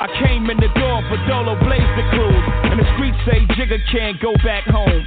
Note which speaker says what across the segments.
Speaker 1: I came in the door for Dolo Blaze the cruise. And the streets say Jigga can't go back home.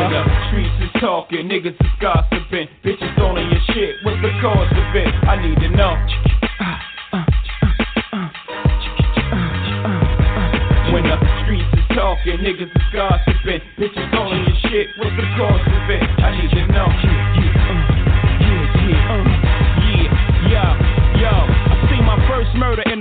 Speaker 1: When the streets is talking, niggas is gossiping. Bitches owning your shit. What's the cause of it? I need to know. When the streets is talking, niggas is gossiping. Bitches owning your shit. What's the cause of it? I need to know.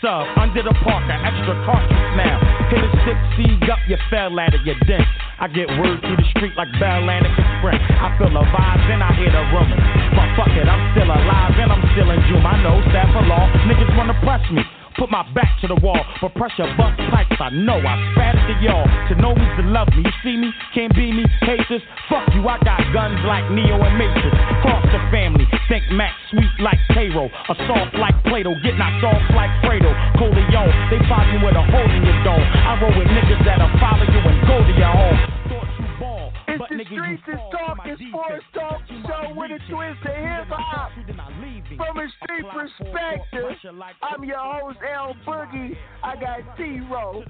Speaker 2: Sub under the parker, extra cautious now. Hit a six seed up, you fell at it, you dense. I get word through the street like Bell Sprint. I feel the vibes and I hear the rumors. But fuck it, I'm still alive and I'm still in June. I know staff of law, niggas wanna press me. Put my back to the wall, but pressure bust pipes. I know I spat it to y'all. To know me's to love me. You see me, can't be me, haters. Fuck you, I got guns like Neo and Matrix. Cross the family, think Max sweet like Cairo. A soft like Plato, get knocked off like Fredo. Corleone, they follow you with a hole in your dome. I roll with niggas that'll follow you and go to your home.
Speaker 3: The streets is
Speaker 2: fall
Speaker 3: talk,
Speaker 2: for my
Speaker 3: it's
Speaker 2: defense.
Speaker 3: sports talk show with a twist of hip hop.
Speaker 2: You did not leave me.
Speaker 3: From a street perspective, I'm your host, L Boogie. I got T Row,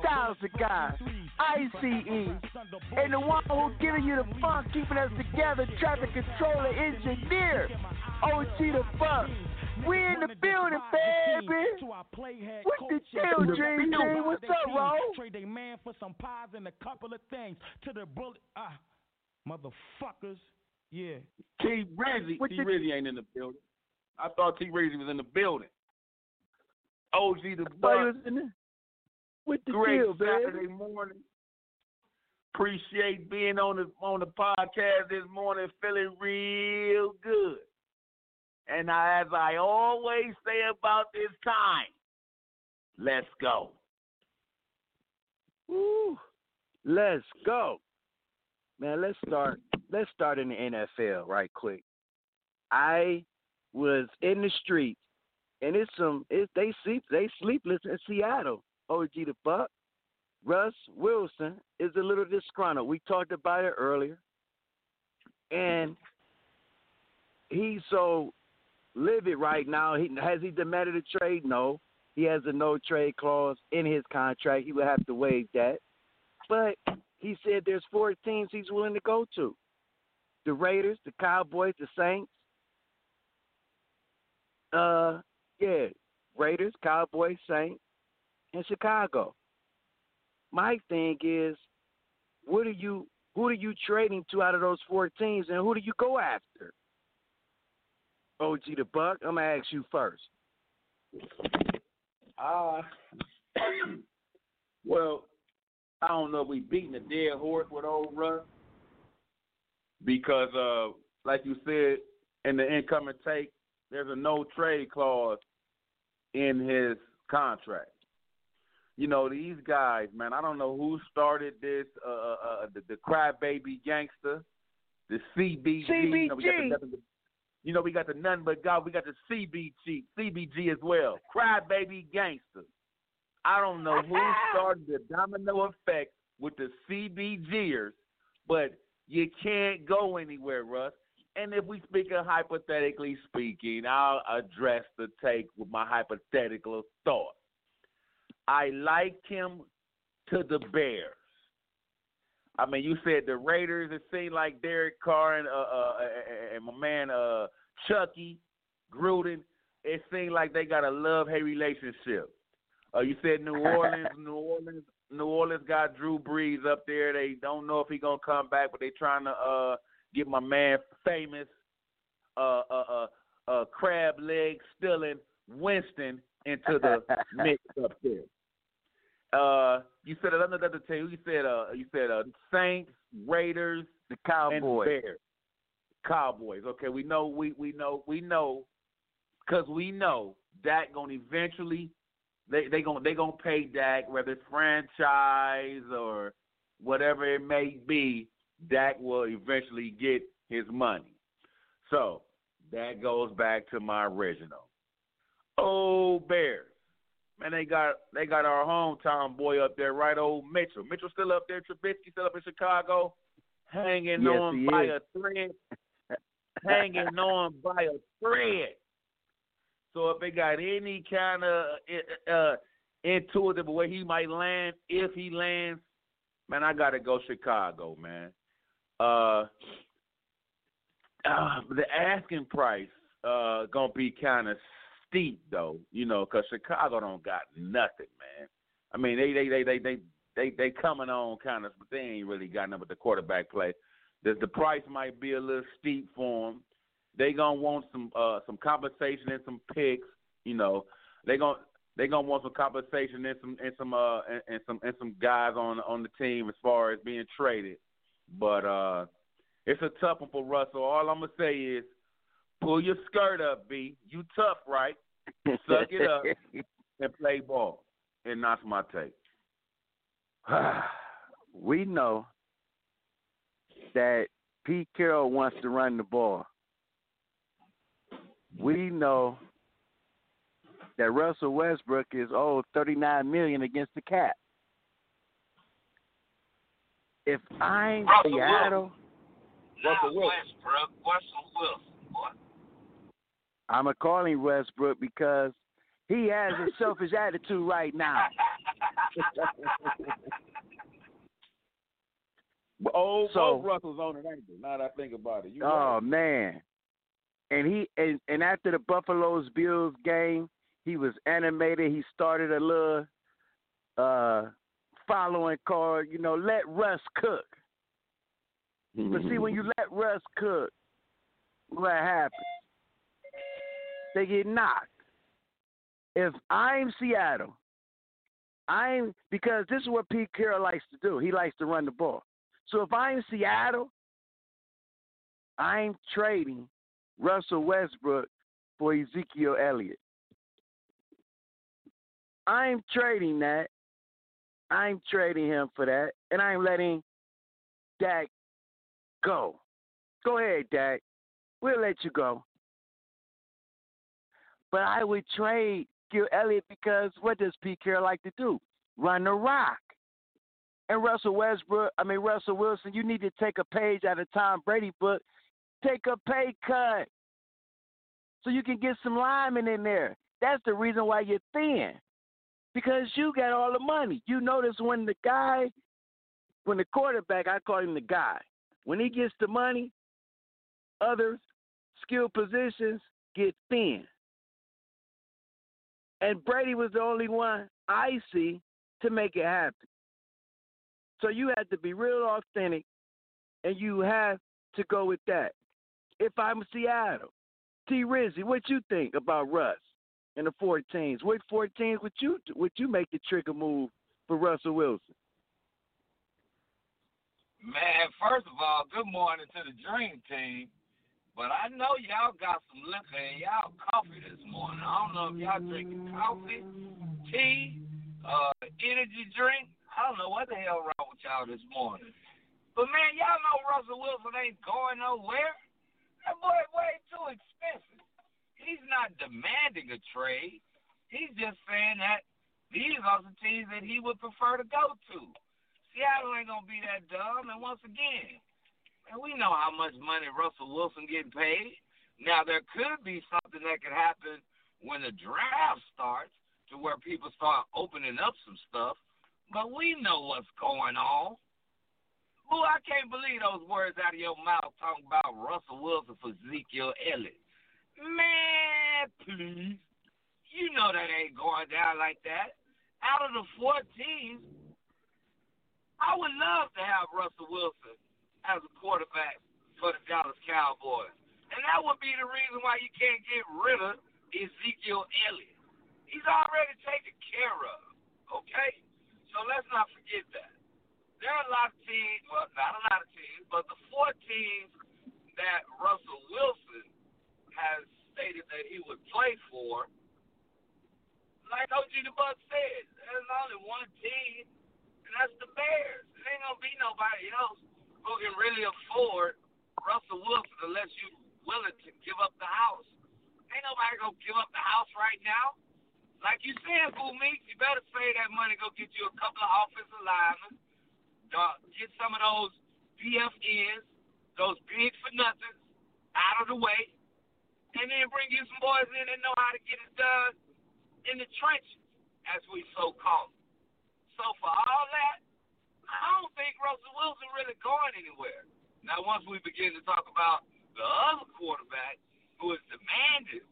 Speaker 3: Styles the Guy, ICE, and the one who giving you the funk, keeping us together, traffic controller, engineer, OG the funk. We in the building, baby. What's the deal, Dream Team? What's up, Ro?
Speaker 2: Trade a man for some pies and a couple of things to the bullet. Ah, motherfuckers. Yeah.
Speaker 4: T Rizzy, T
Speaker 3: the-
Speaker 4: Rizzy ain't in the building. I thought T Rizzy was in the building. OG the
Speaker 3: Thought
Speaker 4: Buck,
Speaker 3: was in the, what the
Speaker 4: great
Speaker 3: deal, baby?
Speaker 4: Saturday morning. Appreciate being on the on the podcast this morning, feeling real good. And as I always say about this time, let's go.
Speaker 5: Woo. Let's go. Man, let's start let's start in the NFL right quick. I was in the streets and it's some it, they sleep they sleepless in Seattle. OG the Buck. Russ Wilson is a little disgruntled. We talked about it earlier. And he's so livid right now. He has he demanded a trade? No. He has a no trade clause in his contract. He would have to waive that. But he said there's four teams he's willing to go to. The Raiders, the Cowboys, the Saints. Uh yeah, Raiders, Cowboys, Saints, and Chicago. My thing is, what are you who are you trading to out of those four teams, and who do you go after? OG the Buck, I'm gonna ask you first.
Speaker 4: Uh well, I don't know if we beating a dead horse with old Russ because, uh, like you said in the incoming take, there's a no trade clause in his contract. You know these guys, man. I don't know who started this. Uh, uh, uh the, the crybaby gangster, the CBG.
Speaker 5: CBG.
Speaker 4: You know, you know, we got the none but God. We got the CBG, CBG as well. Crybaby gangster. I don't know who started the domino effect with the CBGers, but you can't go anywhere, Russ. And if we speak of hypothetically speaking, I'll address the take with my hypothetical thought. I like him to the Bears. I mean, you said the Raiders. It seemed like Derek Carr and uh, uh, and my man uh, Chucky Gruden. It seemed like they got a love hate relationship. Uh, you said New Orleans, New Orleans, New Orleans got Drew Brees up there. They don't know if he gonna come back, but they trying to uh get my man famous uh uh uh, uh crab leg stealing Winston into the mix up there. Uh, you said another team. You said uh, you said uh, Saints, Raiders,
Speaker 5: the Cowboys,
Speaker 4: and Bears. Cowboys. Okay, we know we we know we know because we know that gonna eventually they they gonna they gonna pay Dak whether it's franchise or whatever it may be. Dak will eventually get his money. So that goes back to my original. Oh Bears, man, they got they got our hometown boy up there, right? Old Mitchell. Mitchell still up there. Trubisky still up in Chicago, hanging
Speaker 5: yes,
Speaker 4: on by
Speaker 5: is.
Speaker 4: a thread. hanging on by a thread. So if they got any kind of uh, intuitive way he might land, if he lands, man, I gotta go Chicago, man. Uh, uh the asking price uh gonna be kind of steep though, you know, because Chicago don't got nothing, man. I mean, they they they they they they they coming on kind of, but they ain't really got nothing but the quarterback play. The the price might be a little steep for them they gonna want some uh some compensation and some picks. You know, they gonna they gonna want some compensation and some and some uh and, and some and some guys on on the team as far as being traded. But uh it's a tough one for Russell. All I'm gonna say is pull your skirt up, B. You tough, right? Suck it up and play ball. And that's my take.
Speaker 5: we know that Pete Carroll wants to run the ball we know that Russell Westbrook is owed thirty nine million against the cap. If I'm
Speaker 6: Russell
Speaker 5: Seattle,
Speaker 6: Russell Westbrook, Russell Wilson, boy.
Speaker 5: I'm a calling Westbrook because he has a selfish attitude right now.
Speaker 4: oh,
Speaker 5: so,
Speaker 4: both Russell's on it, ain't? Now that I think about it. You
Speaker 5: oh
Speaker 4: right.
Speaker 5: man, and he and, and after the Buffalo's Bills game, he was animated. He started a little uh following card, you know, let Russ cook. But see, when you let Russ cook, what happens? They get knocked. If I'm Seattle, I'm because this is what Pete Carroll likes to do. He likes to run the ball. So if I'm Seattle, I'm trading Russell Westbrook for Ezekiel Elliott. I'm trading that. I'm trading him for that, and I'm letting Dak go. Go ahead, Dak. We'll let you go. But I would trade Gil Elliott because what does Pete Carroll like to do? Run the rock. And Russell Westbrook, I mean Russell Wilson, you need to take a page out of Tom Brady book. Take a pay cut so you can get some linemen in there. That's the reason why you're thin. Because you got all the money. You notice when the guy, when the quarterback, I call him the guy, when he gets the money, other skill positions get thin. And Brady was the only one I see to make it happen. So you had to be real authentic and you have to go with that. If I'm Seattle, T Rizzy, what you think about Russ and the 14s? What 14s would you would you make the trigger move for Russell Wilson?
Speaker 6: Man, first of all, good morning to the Dream Team. But I know y'all got some liquor in y'all coffee this morning. I don't know if y'all drinking coffee, tea, uh, energy drink. I don't know what the hell wrong with y'all this morning. But man, y'all know Russell Wilson ain't going nowhere. That boy way too expensive. He's not demanding a trade. He's just saying that these are the teams that he would prefer to go to. Seattle ain't gonna be that dumb. And once again, and we know how much money Russell Wilson getting paid. Now there could be something that could happen when the draft starts to where people start opening up some stuff. But we know what's going on. Who I can't believe those words out of your mouth talking about Russell Wilson for Ezekiel Elliott. Man, please. You know that ain't going down like that. Out of the 14, I would love to have Russell Wilson as a quarterback for the Dallas Cowboys. And that would be the reason why you can't get rid of Ezekiel Elliott. He's already taken care of. Okay? So let's not forget that. There are a lot of teams, well, not a lot of teams, but the four teams that Russell Wilson has stated that he would play for, like OG the Buck said, there's only one team, and that's the Bears. There ain't gonna be nobody else who can really afford Russell Wilson unless you're willing to give up the house. Ain't nobody gonna give up the house right now. Like you said, Boo Meeks, you better save that money, go get you a couple of offensive linemen, uh, get some of those PFNs, those big for nothings, out of the way, and then bring you some boys in that know how to get it done in the trenches, as we so call it. So for all that, I don't think Russell Wilson really going anywhere. Now, once we begin to talk about the other quarterback who has demanded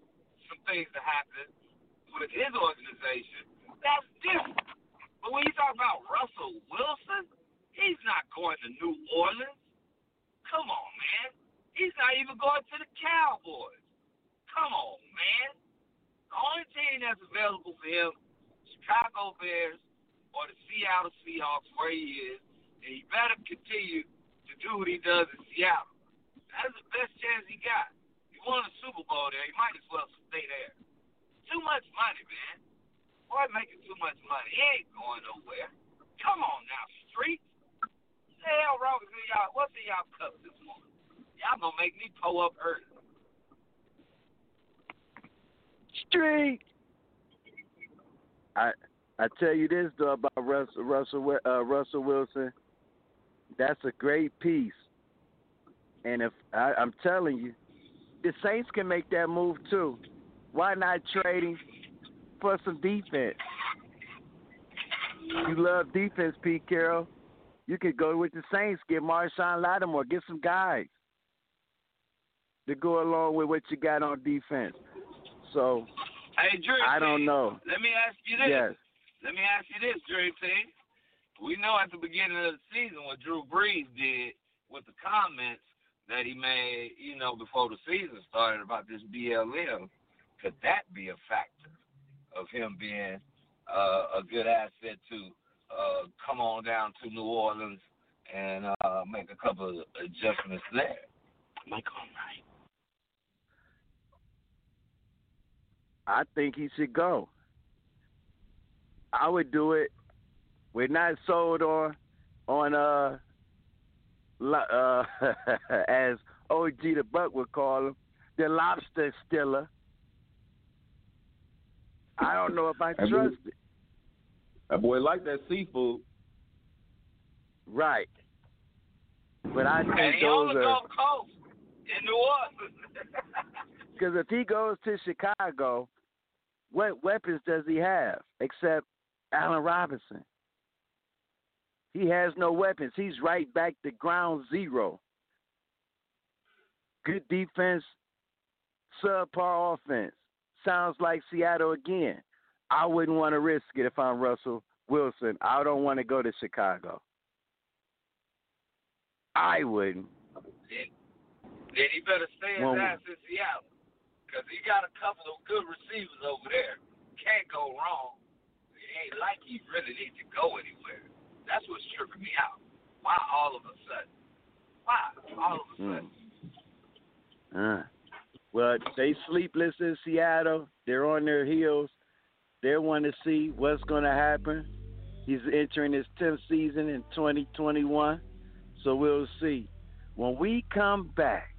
Speaker 6: some things to happen with his organization, that's different. But when you talk about Russell Wilson, he's not going to New Orleans. Come on, man. He's not even going to the Cowboys. Come on, man. The only team that's available for him, Chicago Bears, or the Seattle Seahawks where he is, and he better continue to do what he does in Seattle. That's the best chance he got. He won a Super Bowl there. He might as well stay there. Too much money, man. Boy, making too much money. He ain't going nowhere. Come on now, street. What the hell wrong with y'all? What's in y'all cup this morning? Y'all gonna make me pull up early.
Speaker 5: Street. I I tell you this though about Russell Russell uh, Russell Wilson. That's a great piece, and if I, I'm telling you, the Saints can make that move too. Why not trading for some defense? You love defense, Pete Carroll. You could go with the Saints, get Marshon Lattimore, get some guys to go along with what you got on defense. So
Speaker 6: hey, Drew,
Speaker 5: I don't know.
Speaker 6: Let me ask you this.
Speaker 5: Yes.
Speaker 6: Let me ask you this, Dream Team. We know at the beginning of the season what Drew Brees did with the comments that he made, you know, before the season started about this BLM. Could that be a factor of him being uh, a good asset to uh, come on down to New Orleans and uh, make a couple of adjustments there.
Speaker 7: Mike, all right.
Speaker 5: I think he should go. I would do it. We're not sold on on uh uh as OG the Buck would call him, the lobster stiller. I don't know if I
Speaker 4: That
Speaker 5: trust
Speaker 4: boy-
Speaker 5: it.
Speaker 4: That boy like that seafood.
Speaker 5: Right. But I think
Speaker 6: And
Speaker 5: think
Speaker 6: he on
Speaker 5: those
Speaker 6: the
Speaker 5: are
Speaker 6: Gulf Coast in New Orleans.
Speaker 5: because if he goes to Chicago, what weapons does he have except Allen Robinson? He has no weapons. He's right back to ground zero. Good defense, subpar offense. Sounds like Seattle again. I wouldn't want to risk it if I'm Russell Wilson. I don't want to go to Chicago. I wouldn't.
Speaker 6: then, he better stay his
Speaker 5: Well-
Speaker 6: ass in Seattle. Because he got a couple of good receivers over there. Can't go wrong. Ain't like he really needs to go anywhere. That's what's tripping me out. Why all of a sudden? Why all of a sudden?
Speaker 5: Uh. Well, they sleepless in Seattle. They're on their heels. They want to see what's going to happen. He's entering his 10th season in 2021. So we'll see. When we come back,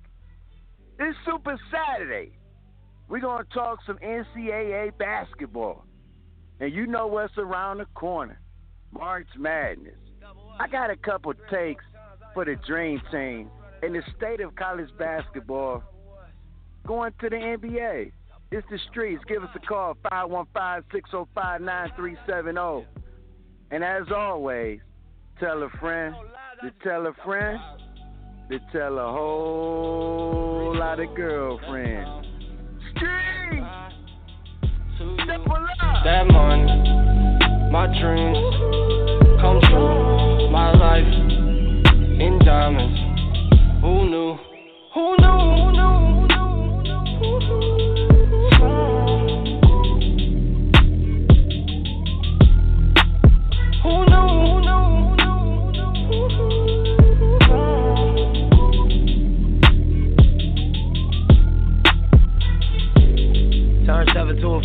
Speaker 5: it's Super Saturday. We're going to talk some NCAA basketball. And you know what's around the corner March Madness. I got a couple takes for the Dream Team and the state of college basketball going to the NBA. It's the streets. Give us a call, 515-605-9370. And as always, tell a friend to tell a friend to tell a whole lot of girlfriends. Street!
Speaker 8: That money, my dreams come true. My life in diamonds. Who knew?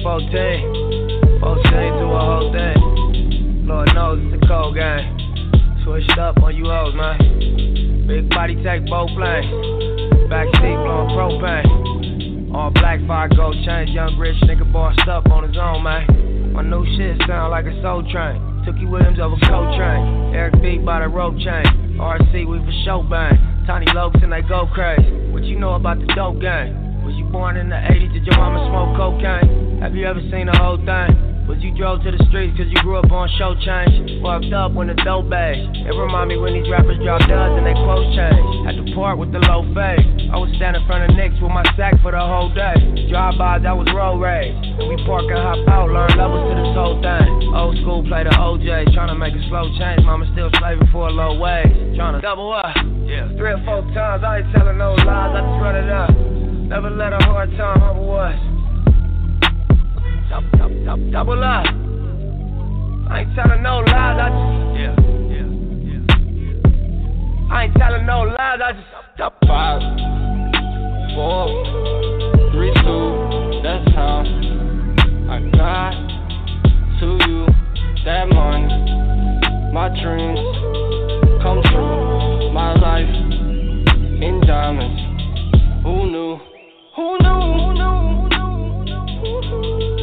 Speaker 8: 14. 14 through a whole thing. Lord knows it's a cold game. Switched up on you hoes, man. Big body take both lanes. Backseat blowing propane. All black fire gold chains. Young rich nigga bossed up on his own, man. My new shit sound like a soul train. Tookie Williams over Coltrane. Eric B by the rope chain. RC, we for show bang. Tiny Lopes and they go crazy. What you know about the dope game? Was you born in the 80s? Did your mama smoke cocaine? Have you ever seen the whole thing? Was you drove to the streets cause you grew up on show change? Fucked up when the dope bags. It remind me when these rappers drop duds and they quotes change. At the park with the low fade. I was standing in front of Knicks with my sack for the whole day. Drive-bys, that was road rage. We park and hop out, learn levels to this whole thing. Old school play the OJ, trying to make a slow change. Mama still slaving for a low wage. Trying to double up. Yeah. Three or four times, I ain't telling no lies, I just run it up. Never let a hard time humble us. Double, double, double, double up. I ain't telling no lies, I just. Yeah, yeah, yeah. I ain't telling no lies, I just. Double. Five, four, three, two, that's how I got to you. That money, my dreams come true. My life in diamonds. Who knew? Who knew? Who knew? Who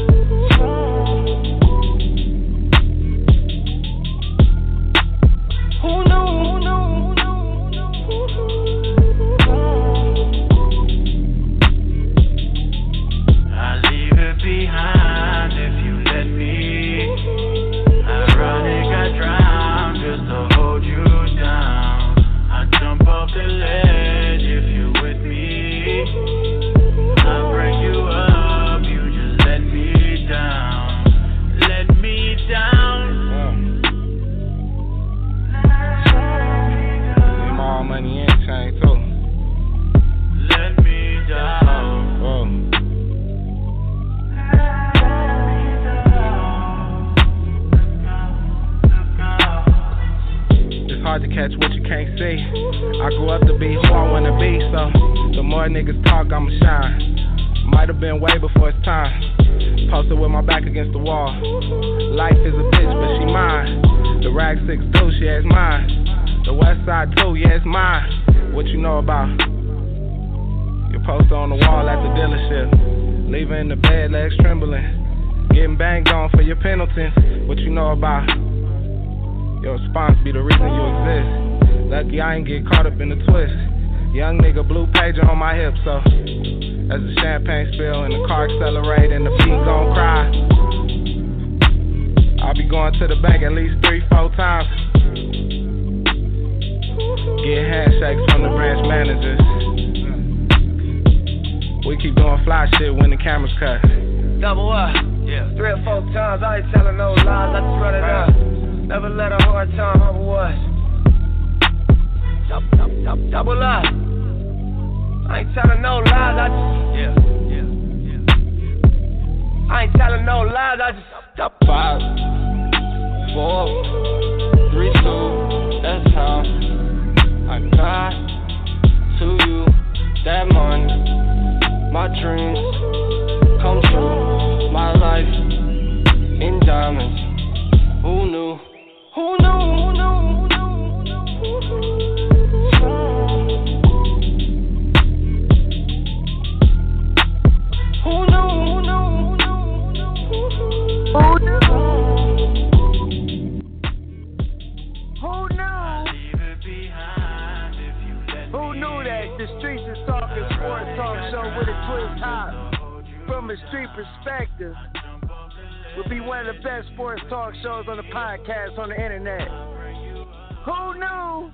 Speaker 8: Who knew?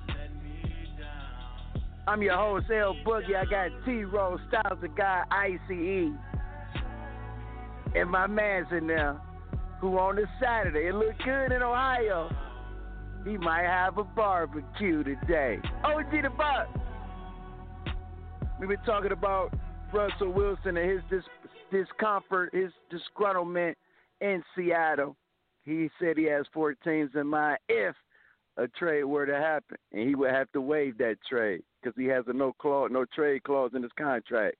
Speaker 5: I'm your wholesale Boogie. I got T Roll, Styles the Guy, ICE. And my man's in there who on this Saturday, it look good in Ohio. He might have a barbecue today. OG the Buck. We've been talking about Russell Wilson and his dis- discomfort, his disgruntlement in Seattle. He said he has four teams in mind if a trade were to happen, and he would have to waive that trade because he has a no clause, no trade clause in his contract.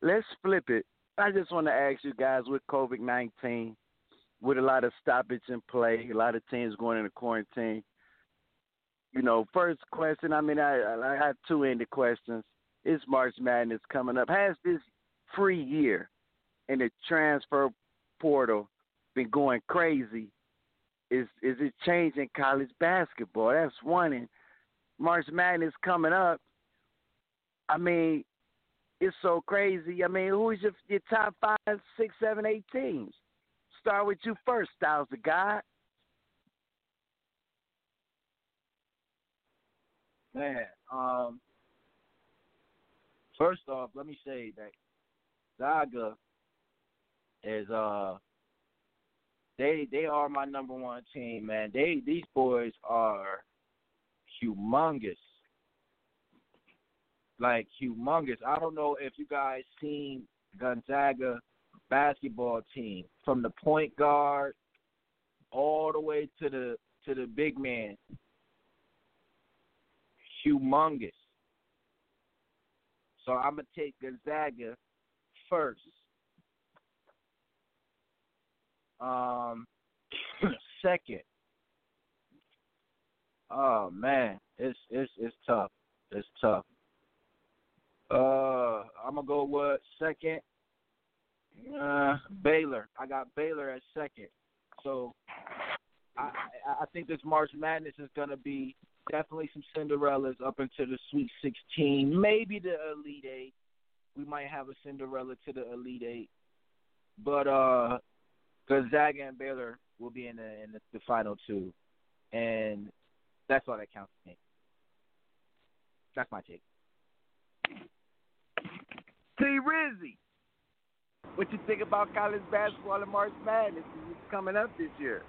Speaker 5: Let's flip it. I just want to ask you guys with COVID nineteen, with a lot of stoppage in play, a lot of teams going into quarantine. You know, first question. I mean, I I have two ended questions. Is March Madness coming up? Has this free year in the transfer portal been going crazy? Is is it changing college basketball? That's one. And March Madness coming up. I mean, it's so crazy. I mean, who is your your top five, six, seven, eight teams? Start with you first, Styles the God.
Speaker 9: Man, um, first off, let me say that Zaga is uh they they are my number one team, man. They these boys are humongous. Like humongous. I don't know if you guys seen Gonzaga basketball team from the point guard all the way to the to the big man. Humongous. So I'm gonna take Gonzaga first. Um, second. Oh man, it's it's it's tough. It's tough. Uh, I'm gonna go with second. Uh, Baylor. I got Baylor at second. So I I think this March Madness is gonna be definitely some Cinderellas up into the Sweet 16, maybe the Elite Eight. We might have a Cinderella to the Elite Eight, but uh, Gonzaga and Baylor will be in the in the, the final two, and that's all that counts to me. That's my take.
Speaker 5: T Rizzy, what you think about college basketball and March Madness? It's coming up this year.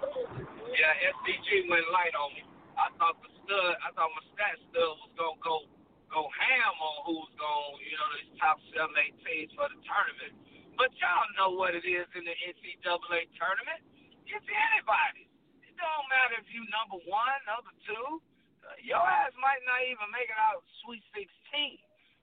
Speaker 6: Yeah, SDG went light on me. I thought the stud, I thought my stat stud was gonna go go ham on who's gonna, you know, these top seven, eight teams for the tournament. But y'all know what it is in the NCAA tournament. It's anybody. It don't matter if you number one, number two. Uh, your ass might not even make it out Sweet 16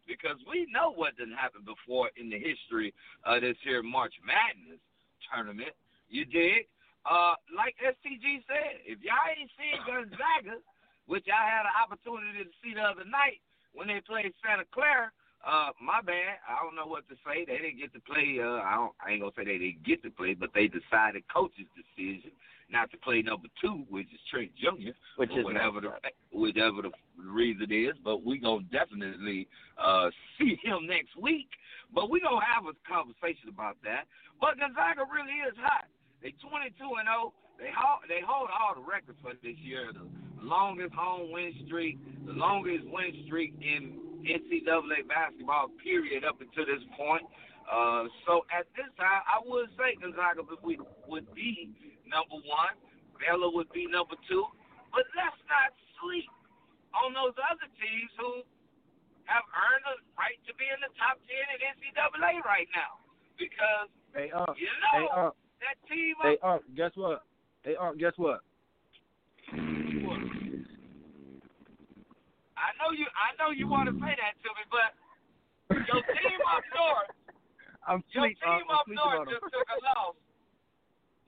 Speaker 6: because we know what didn't happen before in the history of this here March Madness tournament. You dig? Uh, like STG said, if y'all ain't seen Gonzaga, which I had an opportunity to see the other night when they played Santa Clara, uh, my bad. I don't know what to say. They didn't get to play. Uh, I don't. I ain't gonna say they didn't get to play, but they decided coach's decision not to play number two, which is Trent Jr.
Speaker 9: Which is
Speaker 6: whatever the whatever the reason is. But we gonna definitely uh, see him next week. But we gonna have a conversation about that. But Gonzaga really is hot. They 22 and 0. They hold they hold all the records for this year. The longest home win streak, the longest win streak in NCAA basketball period up until this point. Uh, so at this time, I would say Gonzaga would, would be number one. Baylor would be number two. But let's not sleep on those other teams who have earned the right to be in the top 10 in NCAA right now. Because,
Speaker 9: hey, uh,
Speaker 6: you know, that team
Speaker 9: Hey, uh, guess what? Hey, uh, guess what?
Speaker 6: I know you. I know you want to say that to me, but your team up north,
Speaker 9: I'm
Speaker 6: your
Speaker 9: sleep, uh,
Speaker 6: team
Speaker 9: I'm
Speaker 6: up north just took a loss.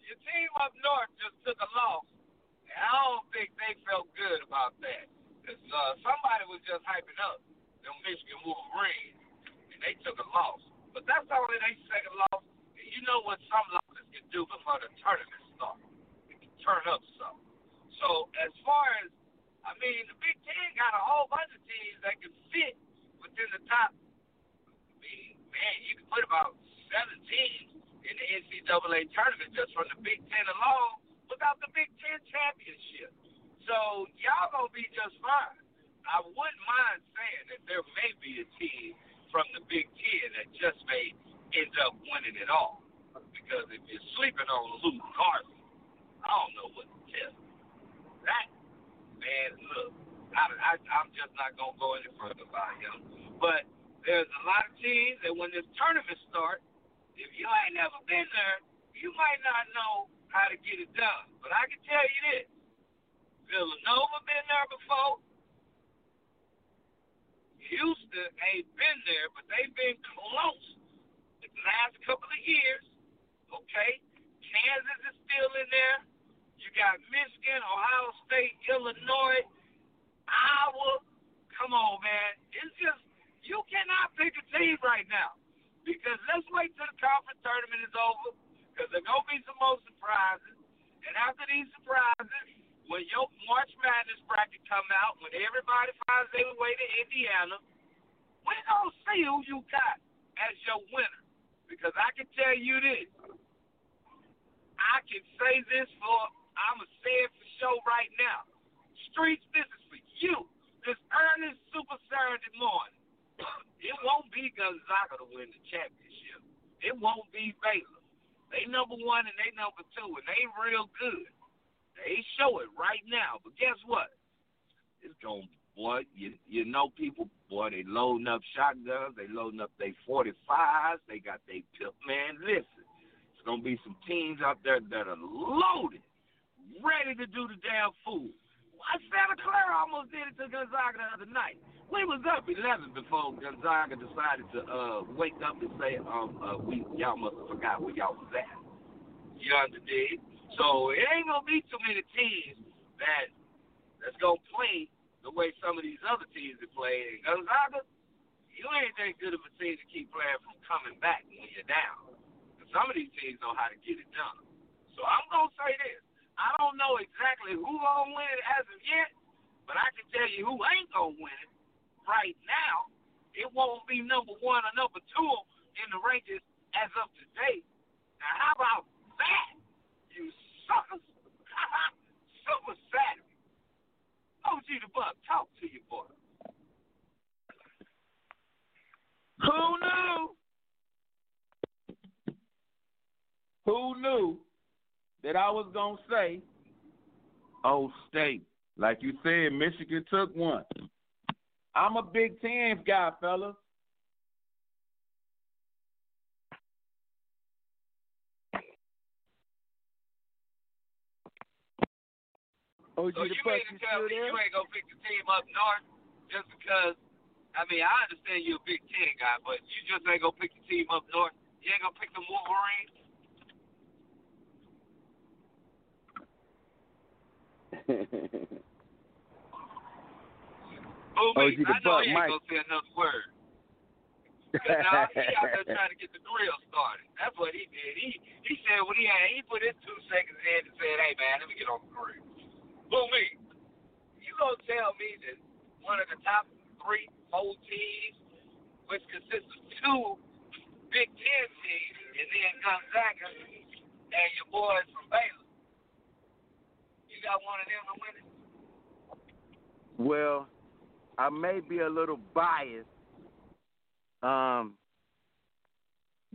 Speaker 6: Your team up north just took a loss. And I don't think they felt good about that. Cause uh, somebody was just hyping up the Michigan Wolverines, and they took a loss. But that's only their second loss. And you know what some losses can do before the tournament starts. It can turn up some. So as far as I mean, the Big Ten got a whole bunch of teams that can fit within the top. I mean, man, you can put about seven teams in the NCAA tournament just from the Big Ten alone without the Big Ten championship. So y'all gonna be just fine. I wouldn't mind saying that there may be a team from the Big Ten that just may end up winning it all. Because if you're sleeping on Luka Garza, I don't know what to tell you. That man, look, I, I, I'm just not gonna go any further about him. But there's a lot of teams that when this tournament starts, if you ain't never been there, you might not know how to get it done. But I can tell you this: Villanova been there before. Houston ain't been there, but they've been close the last couple of years. Okay, Kansas is still in there. You got Michigan, Ohio State, Illinois, Iowa. Come on, man. It's just you cannot pick a team right now because let's wait till the conference tournament is over because there's gonna be some more surprises. And after these surprises, when your March Madness bracket come out, when everybody finds their way to Indiana, we're gonna see who you got as your winner. Because I can tell you this. I can say this for I'ma say it for sure right now. Streets, this is for you. This earnest Super Saturday morning. It won't be Gonzaga to win the championship. It won't be Baylor. They number one and they number two, and they real good. They show it right now. But guess what? It's to, boy, you you know people, boy, they loading up shotguns, they loading up their forty fives, they got their pip man, listen. It's gonna be some teams out there that are loaded, ready to do the damn fool. Santa Clara almost did it to Gonzaga the other night. We was up eleven before Gonzaga decided to uh wake up and say, um, uh, we y'all must have forgot where y'all was at. You understand? So it ain't gonna be too many teams that that's gonna play the way some of these other teams have played. And Gonzaga, you ain't that good of a team to keep playing from coming back when you're down. And some of these teams know how to get it done. So I'm gonna say this. I don't know exactly who gonna win it as of yet, but I can tell you who ain't gonna win it right now. It won't be number one or number two in the rankings as of today. Now how about that? You suckers. Super Saturday. OG the Buck, talk to you, boy.
Speaker 4: Who knew? Who knew that I was gonna say, "Oh, state"? Like you said, Michigan took one. I'm a Big Ten guy, fellas.
Speaker 5: OG
Speaker 6: So
Speaker 5: the
Speaker 6: you
Speaker 5: Buck,
Speaker 6: mean to tell me you ain't gonna pick the team up north just because? I mean, I understand you're a Big Ten guy, but you just ain't gonna pick the team up north. You ain't gonna pick the Wolverines. Who
Speaker 5: OG
Speaker 6: me?
Speaker 5: the
Speaker 6: I know he ain't
Speaker 5: Mike.
Speaker 6: gonna say another word. Cause now he out there trying to get the drill started. That's what he did. He he said what he had. He put his two seconds in and said, "Hey man, let me get on the grill." Who me? You gonna tell me that one of the top three, four teams, which consists of two Big Ten teams, and then Gonzaga and your boys from Baylor, you got one of them to win it?
Speaker 5: Well, I may be a little biased, um,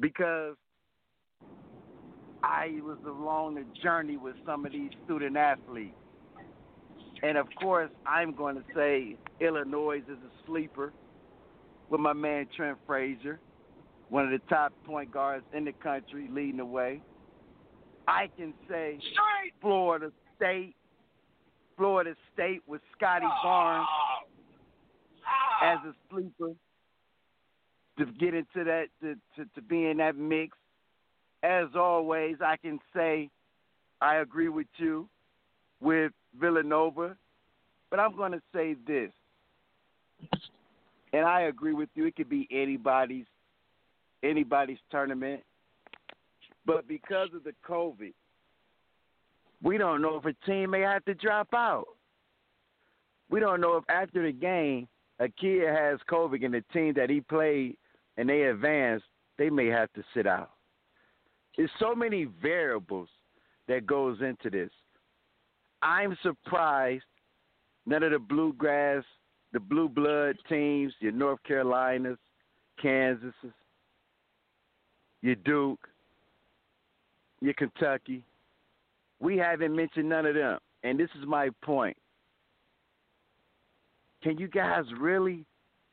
Speaker 5: because I was along the journey with some of these student athletes, and of course, I'm going to say Illinois is a sleeper with my man Trent Frazier, one of the top point guards in the country, leading the way. I can say
Speaker 6: Straight.
Speaker 5: Florida State, Florida State with Scottie Barnes
Speaker 6: Ah.
Speaker 5: as a sleeper to get into that to, to, to be in that mix. As always, I can say I agree with you with Villanova, but I'm going to say this, and I agree with you. It could be anybody's anybody's tournament, but because of the COVID, we don't know if a team may have to drop out. We don't know if after the game a kid has COVID and the team that he played and they advanced, they may have to sit out. There's so many variables that goes into this. I'm surprised none of the bluegrass, the blue blood teams, your North Carolinas, Kansases, your Duke, your Kentucky, we haven't mentioned none of them. And this is my point. Can you guys really,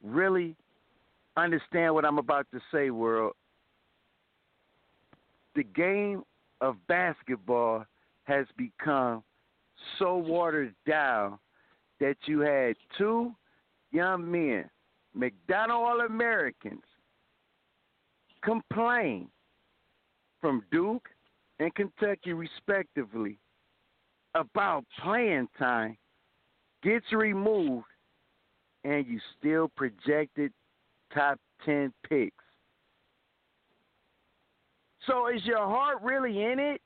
Speaker 5: really understand what I'm about to say, world? The game of basketball has become so watered down that you had two young men, McDonald All Americans, complain from Duke and Kentucky, respectively, about playing time gets removed and you still projected top 10 picks. So is your heart really in it?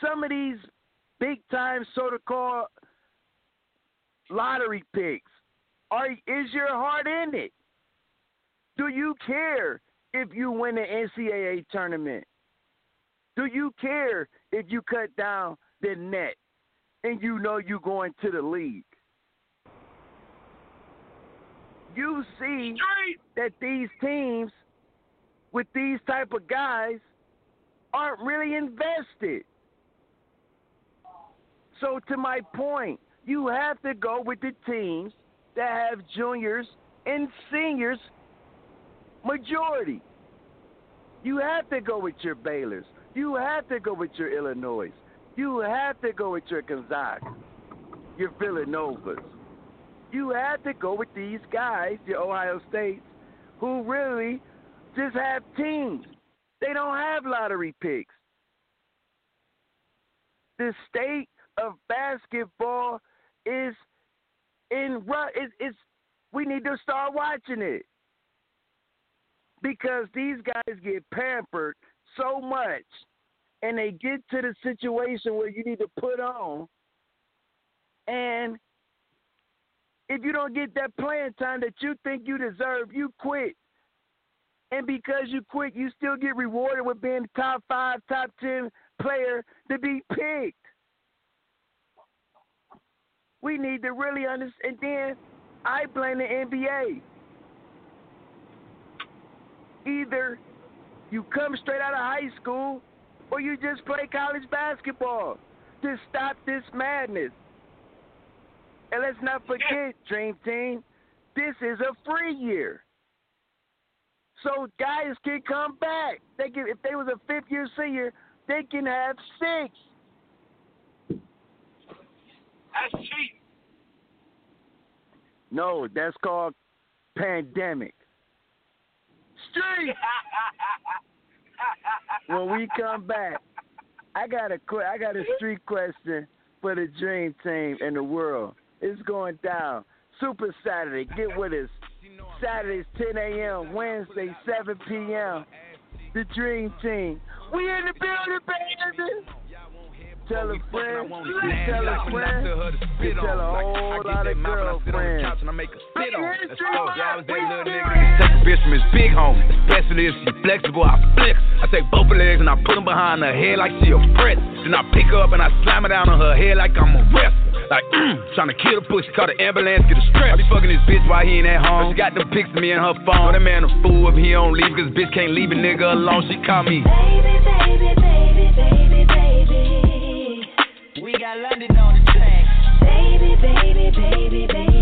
Speaker 5: Some of these big time so called lottery picks, are is your heart in it? Do you care if you win the NCAA tournament? Do you care if you cut down the net and you know you're going to the league? You see that these teams with these type of guys aren't really invested. So to my point, you have to go with the teams that have juniors and seniors majority. You have to go with your Baylors. You have to go with your Illinois. You have to go with your Gonzaga, your Villanovas. You have to go with these guys, your Ohio States, who really just have teams. They don't have lottery picks. The state of basketball is in rut. It's we need to start watching it because these guys get pampered so much, and they get to the situation where you need to put on, and if you don't get that playing time that you think you deserve, you quit. And because you quit, you still get rewarded with being the top five, top ten player to be picked. We need to really understand. And then I blame the NBA. Either you come straight out of high school or you just play college basketball to stop this madness. And let's not forget, Dream Team, this is a free year. So guys can come back. They can, if they was a fifth year senior, they can have six.
Speaker 6: That's cheating.
Speaker 5: No, that's called pandemic. When we come back, I got a I got a street question for the Dream Team in the world. It's going down. Super Saturday. Get with us. Saturdays 10 a.m. Wednesday 7 p.m. The Dream Team. We in the building, baby. Tell a friend. Tell a friend. You tell a whole lot of girlfriends.
Speaker 10: and I make a spit on.
Speaker 5: Let's
Speaker 10: go.
Speaker 5: go.
Speaker 10: Yeah, I was that little nigga. Take a bitch from his big home, especially if she flexible. I flex. I take both her legs and I put them behind her head like she a press. Then I pick her up and I slam her down on her head like I'm a wrestler. Like, mm, trying to kill the pussy, call the ambulance, get a strap. I be fucking this bitch while he ain't at home. She got them pics of me in her phone. Know that man a fool if he don't leave, cause bitch can't leave a nigga alone. She call me.
Speaker 11: We baby,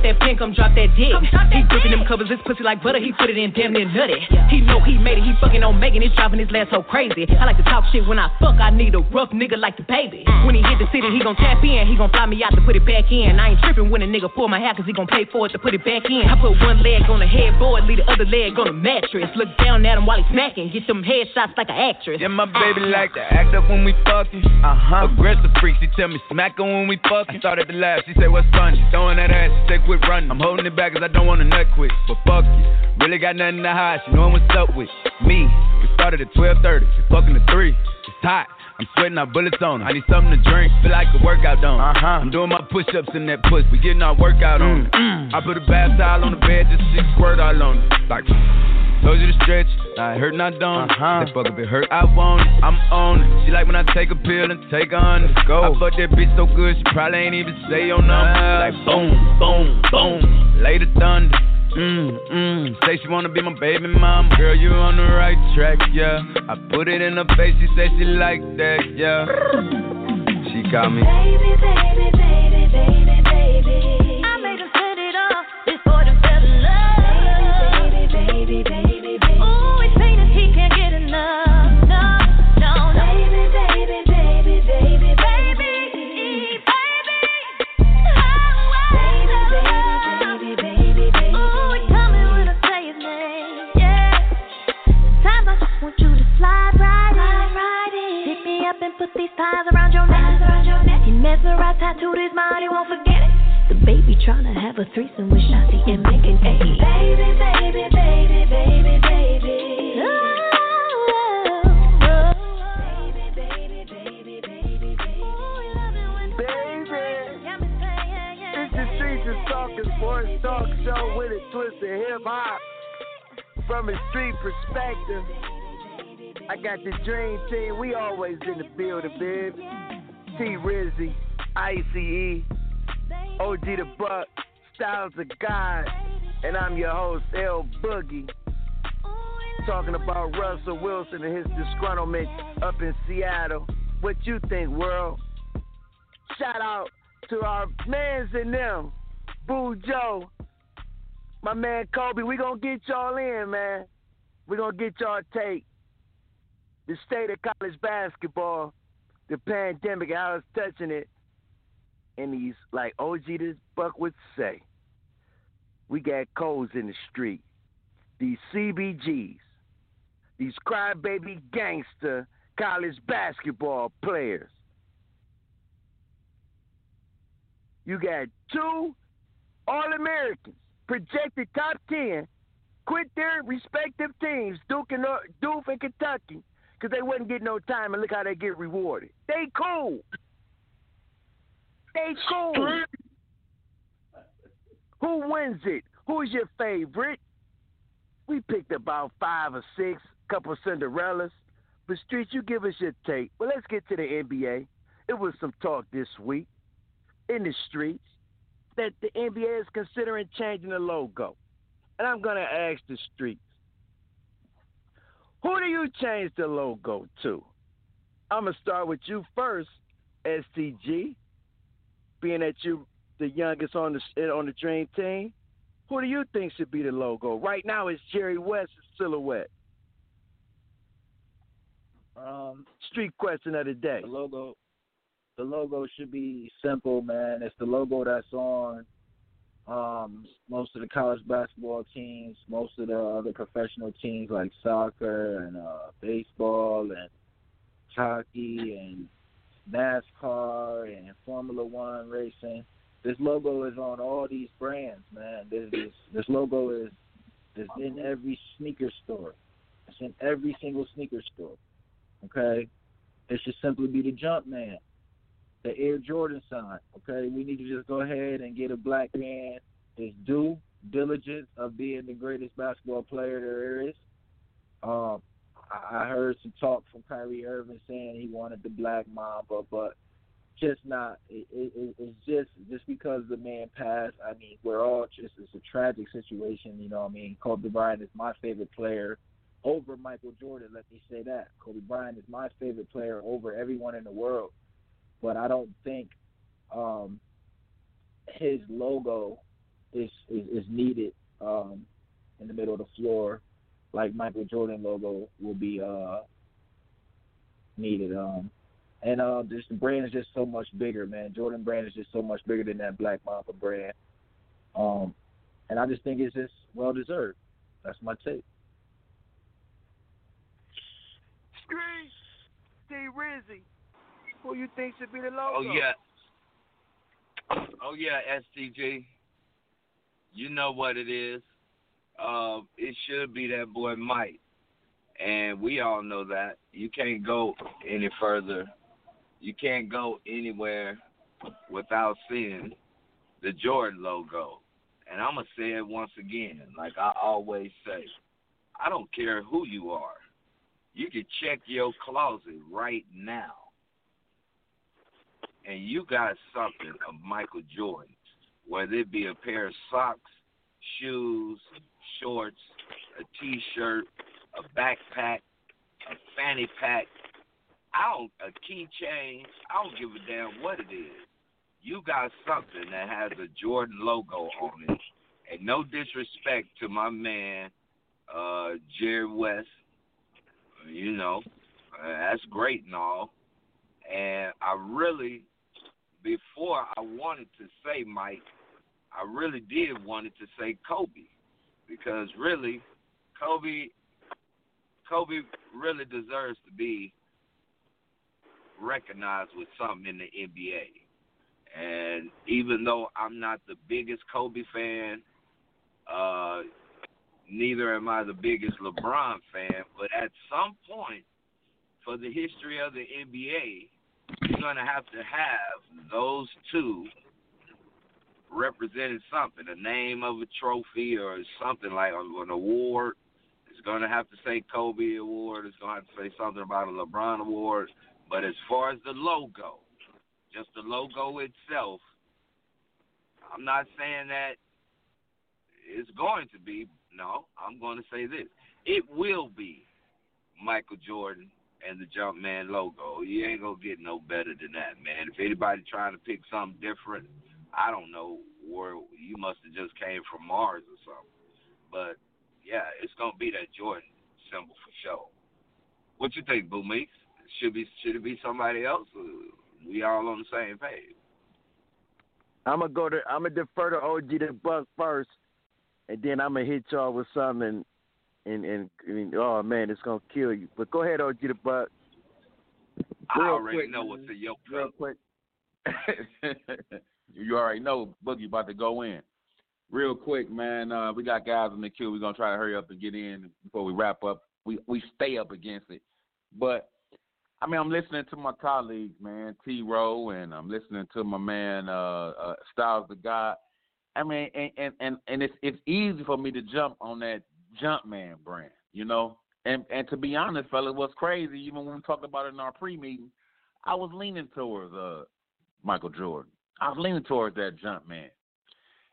Speaker 12: drop that pin, come drop that dick. He gripping them covers, his pussy like butter, he put it in damn near nutty. He know he made it, he fucking on Megan, it's driving his last so crazy. I like to talk shit when I fuck, I need a rough nigga like the baby. When he hit the city, he gon' tap in, he gon' fly me out to put it back in. I ain't tripping when a nigga pull my hair, cause he gon' pay for it to put it back in. I put one leg on the headboard, leave the other leg on the mattress. Look down at him while he smacking, get them headshots like an actress.
Speaker 10: Yeah, my baby like to act up when we fucking. Uh huh. Aggressive freak, she tell me smack her when we fucking. Started to laugh, she said what's funny. Throwing that ass, she said quit running. I'm holding it back cause I don't wanna nut quick. But fuck you, really got nothing to hide. She knowing what's up with me. We started at 12:30, we fucking at three. It's hot. I'm sweating out bullets on. on 'em. I need something to drink, feel like a workout done. Uh-huh. I'm doing my push-ups in that puss. We getting our workout on. it. I put a bath towel on the bed, just six squirt all on it. Like. Told you to stretch, I hurt not done. Uh-huh. Say fuck if it hurt, I want it. I'm on it. She like when I take a pill and take a hundred. Go. I fuck that bitch so good, she probably ain't even say your number. Like boom, boom, boom, lay the thunder. Mm, mm, say she wanna be my baby mama. Girl, you on the right track, yeah. I put it in her face, she said she like that, yeah. She got me.
Speaker 11: Baby, baby, baby, baby, baby. I made him set it off before them fell in love. Baby, baby, baby, baby. Put these ties around your neck. He mesmerized, tattooed his mind, he won't forget it. The baby tryna have a threesome with Shotzi and Megan A. Baby, baby, baby, baby, baby. Oh, oh, oh. Baby, baby, baby, baby, baby. Baby.
Speaker 5: It's the Streets Talking Sports Talk Show with a twist of hip hop. From a street perspective, I got the Dream Team. We always in the building, babe. T Rizzy, ICE, OG the Buck, Styles of God, and I'm your host, L Boogie. Talking about Russell Wilson and his disgruntlement up in Seattle. What you think, world? Shout out to our mans in them, Boo Joe, my man Kobe. We gonna get y'all in, man. We gonna get y'all take the state of college basketball, the pandemic, how it's touching it, and these like OG this Buck would say. We got codes in the street. These CBGs, these crybaby gangster college basketball players. You got two All Americans, projected top 10, quit their respective teams, Duke and, uh, Duke and Kentucky, because they wouldn't get no time, and look how they get rewarded. They cool. They cool. Who wins it? Who's your favorite? We picked about five or six, couple Cinderellas. But Street, you give us your take. Well, let's get to the NBA. It was some talk this week in the streets that the NBA is considering changing the logo. And I'm going to ask the streets who do you change the logo to? I'm going to start with you first, STG. being that you the youngest on the on the dream team, who do you think should be the logo? Right now, it's Jerry West's silhouette.
Speaker 9: Um,
Speaker 5: Street question of the day.
Speaker 9: The logo, the logo should be simple, man. It's the logo that's on um, most of the college basketball teams, most of the other professional teams like soccer and uh, baseball and hockey and NASCAR and Formula One racing. This logo is on all these brands, man. This this, this logo is is in every sneaker store. It's in every single sneaker store. Okay, it should simply be the jump man, the Air Jordan sign. Okay, we need to just go ahead and get a black man his due diligence of being the greatest basketball player there is. Um, I heard some talk from Kyrie Irving saying he wanted the Black Mamba, but just not. It, it, it's just just because the man passed. I mean, we're all just. It's a tragic situation. You know, what I mean, Kobe Bryant is my favorite player over Michael Jordan. Let me say that Kobe Bryant is my favorite player over everyone in the world. But I don't think um, his logo is is, is needed um, in the middle of the floor, like Michael Jordan logo will be uh, needed. Um, and uh, just the brand is just so much bigger, man. Jordan brand is just so much bigger than that Black Mamba brand. Um, and I just think it's just well deserved. That's my take.
Speaker 3: Screen, Steve Rizzy. Who you think should be the logo?
Speaker 6: Oh yeah. Oh yeah, STG. You know what it is. Uh, it should be that boy Mike. And we all know that. You can't go any further. You can't go anywhere without seeing the Jordan logo. And I'm going to say it once again, like I always say. I don't care who you are. You can check your closet right now. And you got something of Michael Jordan, whether it be a pair of socks, shoes, shorts, a t-shirt, a backpack, a fanny pack. I don't a keychain. I don't give a damn what it is. You got something that has a Jordan logo on it, and no disrespect to my man, uh, Jerry West. You know, uh, that's great and all. And I really, before I wanted to say Mike, I really did wanted to say Kobe because really, Kobe, Kobe really deserves to be recognized with something in the NBA. And even though I'm not the biggest Kobe fan, uh, neither am I the biggest LeBron fan, but at some point, for the history of the NBA, you're going to have to have those two representing something, a name of a trophy or something like an award. It's going to have to say Kobe Award. It's going to have to say something about a LeBron Award. But as far as the logo, just the logo itself, I'm not saying that it's going to be. No, I'm going to say this. It will be Michael Jordan and the Jumpman logo. You ain't to get no better than that, man. If anybody trying to pick something different, I don't know where you must have just came from Mars or something. But yeah, it's gonna be that Jordan symbol for sure. What you think, Boo Meeks? Should be should it be somebody else? we all on the same page.
Speaker 5: I'm gonna go to I'm gonna defer to OG the Buck first, and then I'm gonna hit y'all with something. And, and and oh man, it's gonna kill you. But go ahead, OG the Buck.
Speaker 6: I already quick, know what's in your
Speaker 4: Real quick. You already know Boogie about to go in. Real quick, man. Uh, we got guys in the queue. We're gonna try to hurry up and get in before we wrap up. We we stay up against it, but I mean, I'm listening to my colleagues, man, T. Row, and I'm listening to my man uh, uh, Styles the God. I mean, and, and and and it's it's easy for me to jump on that Jumpman brand, you know. And and to be honest, fella, what's crazy, even when we talked about it in our pre-meeting, I was leaning towards uh, Michael Jordan. I was leaning towards that jump man.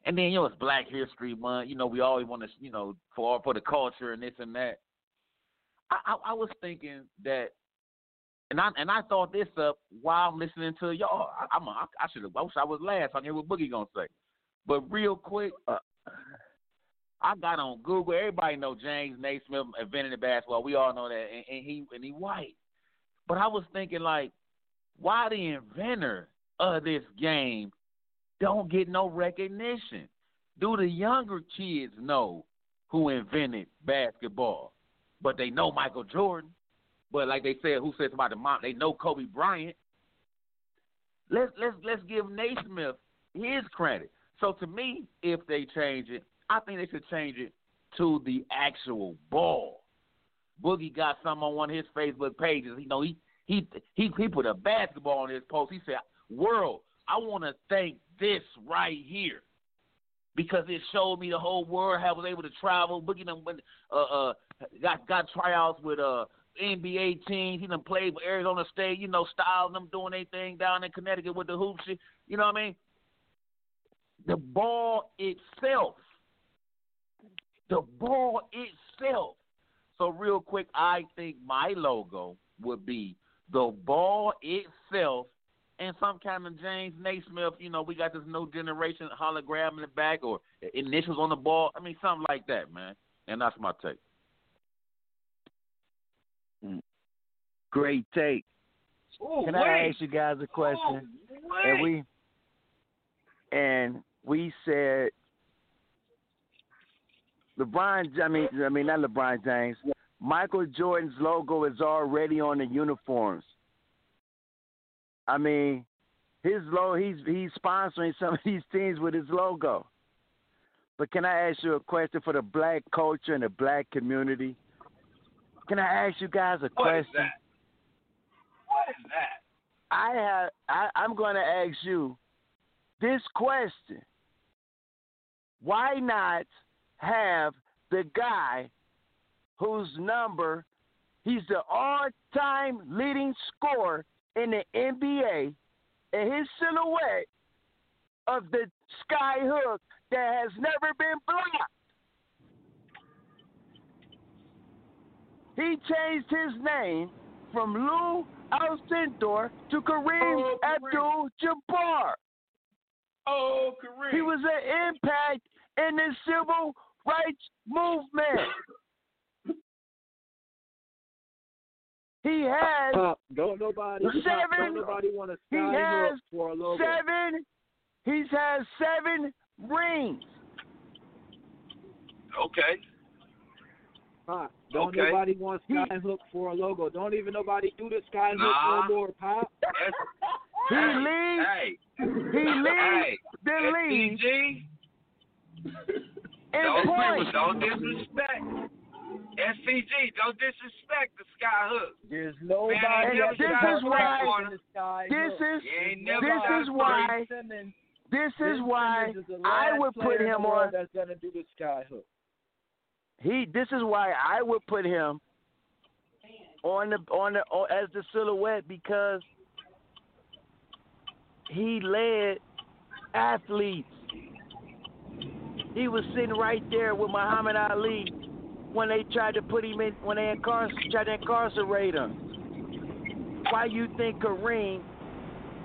Speaker 4: And then you know it's Black History Month. You know we always want to you know for for the culture and this and that. I, I, I was thinking that and I and I thought this up while I'm listening to y'all. I, I'm a, I, I should have. I wish I was last. I hear what Boogie gonna say. But real quick, uh, I got on Google. Everybody know James Naismith invented the basketball. We all know that, and, and he and he white. But I was thinking like, why the inventor of this game don't get no recognition? Do the younger kids know who invented basketball? But they know Michael Jordan. But like they said, who says about the mom? They know Kobe Bryant. Let's let's let's give Naismith his credit. So to me, if they change it, I think they should change it to the actual ball. Boogie got some on one of his Facebook pages. You know, he he he he put a basketball on his post. He said, "World, I want to thank this right here." Because it showed me the whole world how I was able to travel. Boogie them uh, uh, got got tryouts with uh NBA teams. He done played for Arizona State, you know, styling them doing their thing down in Connecticut with the hoops. You know what I mean? The ball itself. The ball itself. So real quick, I think my logo would be the ball itself and some kind of James Naismith, you know, we got this new generation hologram in the back or initials on the ball. I mean, something like that, man. And that's my take. Mm.
Speaker 5: Great take.
Speaker 6: Ooh,
Speaker 5: Can
Speaker 6: wait.
Speaker 5: I ask you guys a question?
Speaker 6: Ooh,
Speaker 5: and we and we said LeBron. I mean, I mean not LeBron James. Michael Jordan's logo is already on the uniforms. I mean, his logo. He's he's sponsoring some of these teams with his logo. But can I ask you a question for the black culture and the black community? Can I ask you guys a
Speaker 6: What is
Speaker 5: question?
Speaker 6: that? What is that?
Speaker 5: I have. I, I'm going to ask you this question: Why not have the guy whose number he's the all-time leading scorer in the NBA, and his silhouette of the sky hook that has never been blocked? He changed his name from Lew Alcindor to Kareem
Speaker 6: Oh, Kareem.
Speaker 5: Abdul-Jabbar.
Speaker 6: Oh, Kareem.
Speaker 5: He was an impact in the civil rights movement. He has
Speaker 9: Pop, don't nobody,
Speaker 5: Seven-
Speaker 9: don't nobody want to
Speaker 5: he has
Speaker 9: for a logo.
Speaker 5: seven. He's has seven rings.
Speaker 6: Okay.
Speaker 9: Pop, don't
Speaker 6: Okay.
Speaker 9: nobody want to Skyhook for a logo. Don't even nobody do the Skyhook
Speaker 6: Nah.
Speaker 9: no more, Pop.
Speaker 6: That's,
Speaker 5: He
Speaker 6: hey,
Speaker 5: leads.
Speaker 6: Hey.
Speaker 5: He leads
Speaker 6: Hey.
Speaker 5: the league
Speaker 6: STG,
Speaker 5: in
Speaker 6: don't,
Speaker 5: points.
Speaker 6: don't disrespect. STG, don't disrespect the sky hook.
Speaker 9: There's nobody
Speaker 6: I never
Speaker 9: else
Speaker 5: this is why-
Speaker 9: in the sky.
Speaker 5: This is
Speaker 6: You never
Speaker 5: this is why
Speaker 9: Simmons,
Speaker 5: this is
Speaker 9: Ben
Speaker 5: why
Speaker 9: Simmons is the
Speaker 5: I would put him on.
Speaker 9: That's gonna do the Skyhook.
Speaker 5: He. This is why I would put him on the on the on, as the silhouette because he led athletes. He was sitting right there with Muhammad Ali when they tried to put him in when they incar- tried to incarcerate him. Why you think Kareem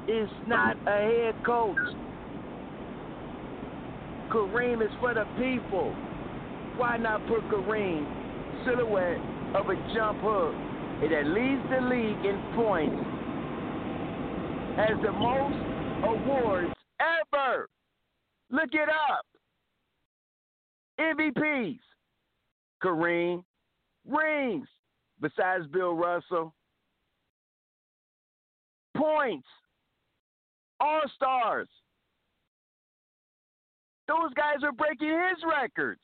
Speaker 5: is not a head coach? Kareem is for the people. Why not put Kareem silhouette of a jump hook that leads the league in points, has the most awards ever. Look it up. MVPs. Kareem rings. Besides Bill Russell. Points. All stars. Those guys are breaking his records.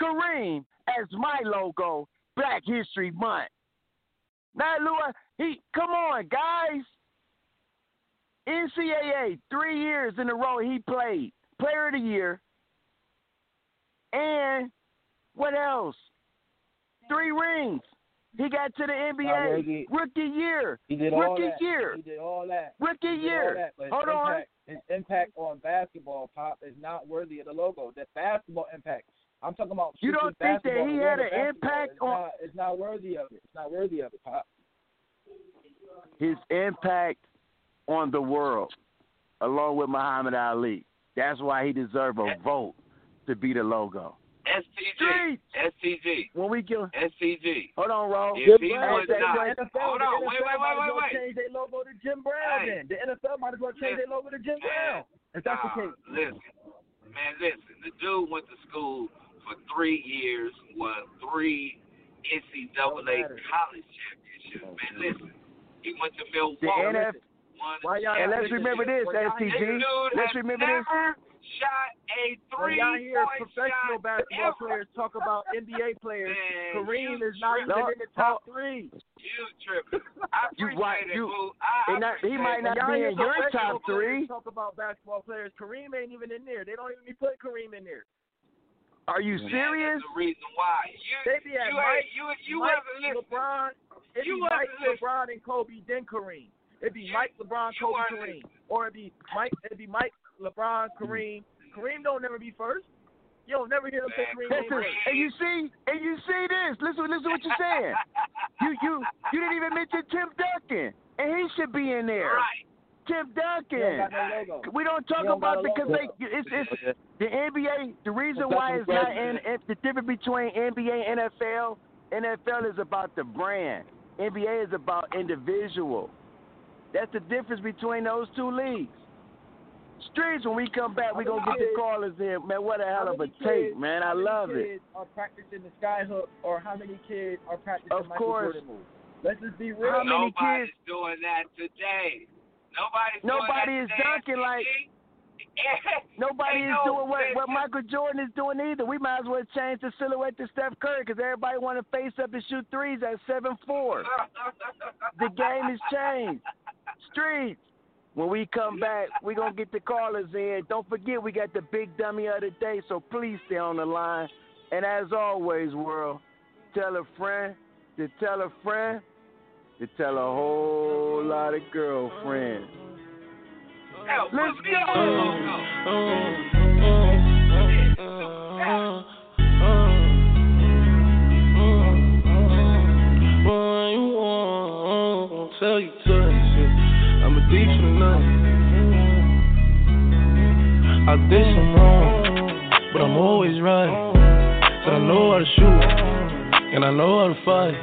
Speaker 5: Kareem as my logo, Black History Month. Now, Lua, he come on, guys. NCAA, three years in a row he played. Player of the year. And what else? Three rings. He got to the NBA
Speaker 9: Already-
Speaker 5: rookie year.
Speaker 9: He did all
Speaker 5: rookie
Speaker 9: that.
Speaker 5: year.
Speaker 9: He did all that.
Speaker 5: Rookie
Speaker 9: all
Speaker 5: year.
Speaker 9: that,
Speaker 5: Hold on.
Speaker 9: impact, His impact on basketball, Pop, is not worthy of the logo. That basketball impact. I'm talking about.
Speaker 5: You don't think that he had an impact on-
Speaker 9: Not, it's not worthy of it. It's not worthy of it, Pop.
Speaker 5: his impact on the world, along with Muhammad Ali. That's why he deserves a vote to be the logo.
Speaker 6: STG. STG.
Speaker 5: When we give
Speaker 6: STG.
Speaker 5: Hold on, Ro.
Speaker 6: If he was not,
Speaker 9: the NFL,
Speaker 6: hold on,
Speaker 9: NFL
Speaker 6: wait, wait, wait, wait, wait.
Speaker 9: Change their logo to Jim Brown.
Speaker 6: Hey.
Speaker 9: Then the NFL might as well change their logo to Jim Brown. If that's the
Speaker 6: Nah,
Speaker 9: case.
Speaker 6: Listen, man, listen. The dude went to school for three years, won three NCAA college championships. Oh, man, listen. He went to
Speaker 5: The
Speaker 6: Milwaukee.
Speaker 5: NF
Speaker 6: won
Speaker 9: Why y'all
Speaker 5: and let's remember this, STG. Let's remember this.
Speaker 6: Never shot a
Speaker 9: When
Speaker 6: three
Speaker 9: y'all hear professional
Speaker 6: shot
Speaker 9: basketball
Speaker 6: ever.
Speaker 9: players talk about NBA players,
Speaker 6: Man,
Speaker 9: Kareem is not even in the top three.
Speaker 6: You tripping. I
Speaker 5: You
Speaker 6: appreciate
Speaker 5: right,
Speaker 6: it,
Speaker 5: you-
Speaker 6: boo. I, I
Speaker 5: not- he might not be in your top three.
Speaker 9: Talk about basketball players. Kareem ain't even in there. They don't even be putting Kareem in there.
Speaker 5: Are you
Speaker 6: Man,
Speaker 5: serious?
Speaker 6: That's the reason why. You,
Speaker 9: They be at
Speaker 6: you,
Speaker 9: Mike,
Speaker 6: you, you
Speaker 9: Mike,
Speaker 6: wasn't listening.
Speaker 9: LeBron. It
Speaker 6: You
Speaker 9: be Mike,
Speaker 6: wasn't listening.
Speaker 9: LeBron, and Kobe, then Kareem. It'd be
Speaker 6: You-
Speaker 9: Mike, LeBron, Kobe,
Speaker 6: weren't
Speaker 9: Kareem, or it'd be Mike. It'd be Mike, LeBron, Kareem. Kareem don't never be first. You don't never hear them say Kareem.
Speaker 5: Listen, and you see, and you see this. Listen, listen what you're saying. You, you, you didn't even mention Tim Duncan, and he should be in there.
Speaker 6: Right.
Speaker 5: Tim Duncan.
Speaker 9: no.
Speaker 5: We don't talk
Speaker 9: don't
Speaker 5: about because they it's it's the NBA. The reason why
Speaker 9: what
Speaker 5: it's not in it's the difference between NBA and NFL. NFL is about the brand. NBA is about individual. That's the difference between those two leagues. Streets, when we come back, we
Speaker 9: How
Speaker 5: gonna get the callers in. Man, what a hell of a tape, man. I
Speaker 9: how many
Speaker 5: love it.
Speaker 9: kids Are practicing the sky hook, or how many kids are practicing
Speaker 5: Of
Speaker 9: Michael
Speaker 5: course.
Speaker 9: Jordan moves? Let's just be real.
Speaker 5: How many
Speaker 6: Nobody's
Speaker 5: kids-
Speaker 6: doing that today. Nobody's
Speaker 5: Nobody
Speaker 6: doing
Speaker 5: is
Speaker 6: that today,
Speaker 5: dunking like- Nobody
Speaker 6: Ain't
Speaker 5: is
Speaker 6: no
Speaker 5: doing what, what. Michael Jordan is doing either. We might as well change the silhouette to Steph Curry because everybody want to face up and shoot threes at seven four. The game has changed. Streets. When we come back, we're gonna get the callers in. Don't forget we got the big dummy of the day, so please stay on the line. And as always, world, tell a friend to tell a friend to tell a whole lot of girlfriends. Let's go.
Speaker 6: logo.
Speaker 13: You want? Tell you to. I did some wrong, but I'm always right. Said I know how to shoot, and I know how to fight.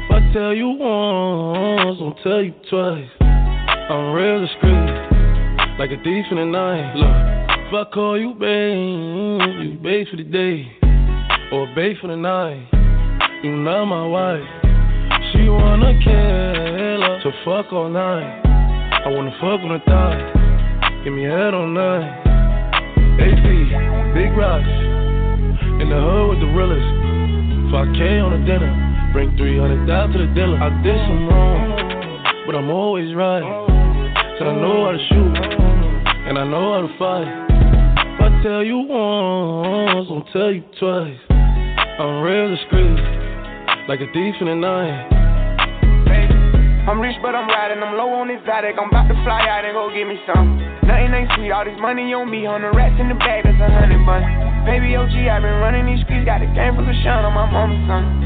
Speaker 13: If I tell you once, I'll tell you twice. I'm real discreet, like a thief in the night. Look, if I call you babe, you babe for the day, or babe for the night. You not my wife. She wanna kill her, so fuck all night. I wanna fuck on the thigh. Give me head on night. AP, big rocks. In the hood with the realest. 5K on the dinner. Bring 300 down to the dealer. I did some wrong, but I'm always right. Said I know how to shoot, and I know how to fight. If I tell you once, I'll tell you twice. I'm real discreet, like a thief in the night.
Speaker 14: I'm rich, but I'm riding. I'm low on exotic. I'm about to fly out and go get me some. Nothing ain't sweet. All this money on me. On the rats in the bag, that's a hundred bun. Baby OG, i been running these streets. Got a game full of shine on my mama's son.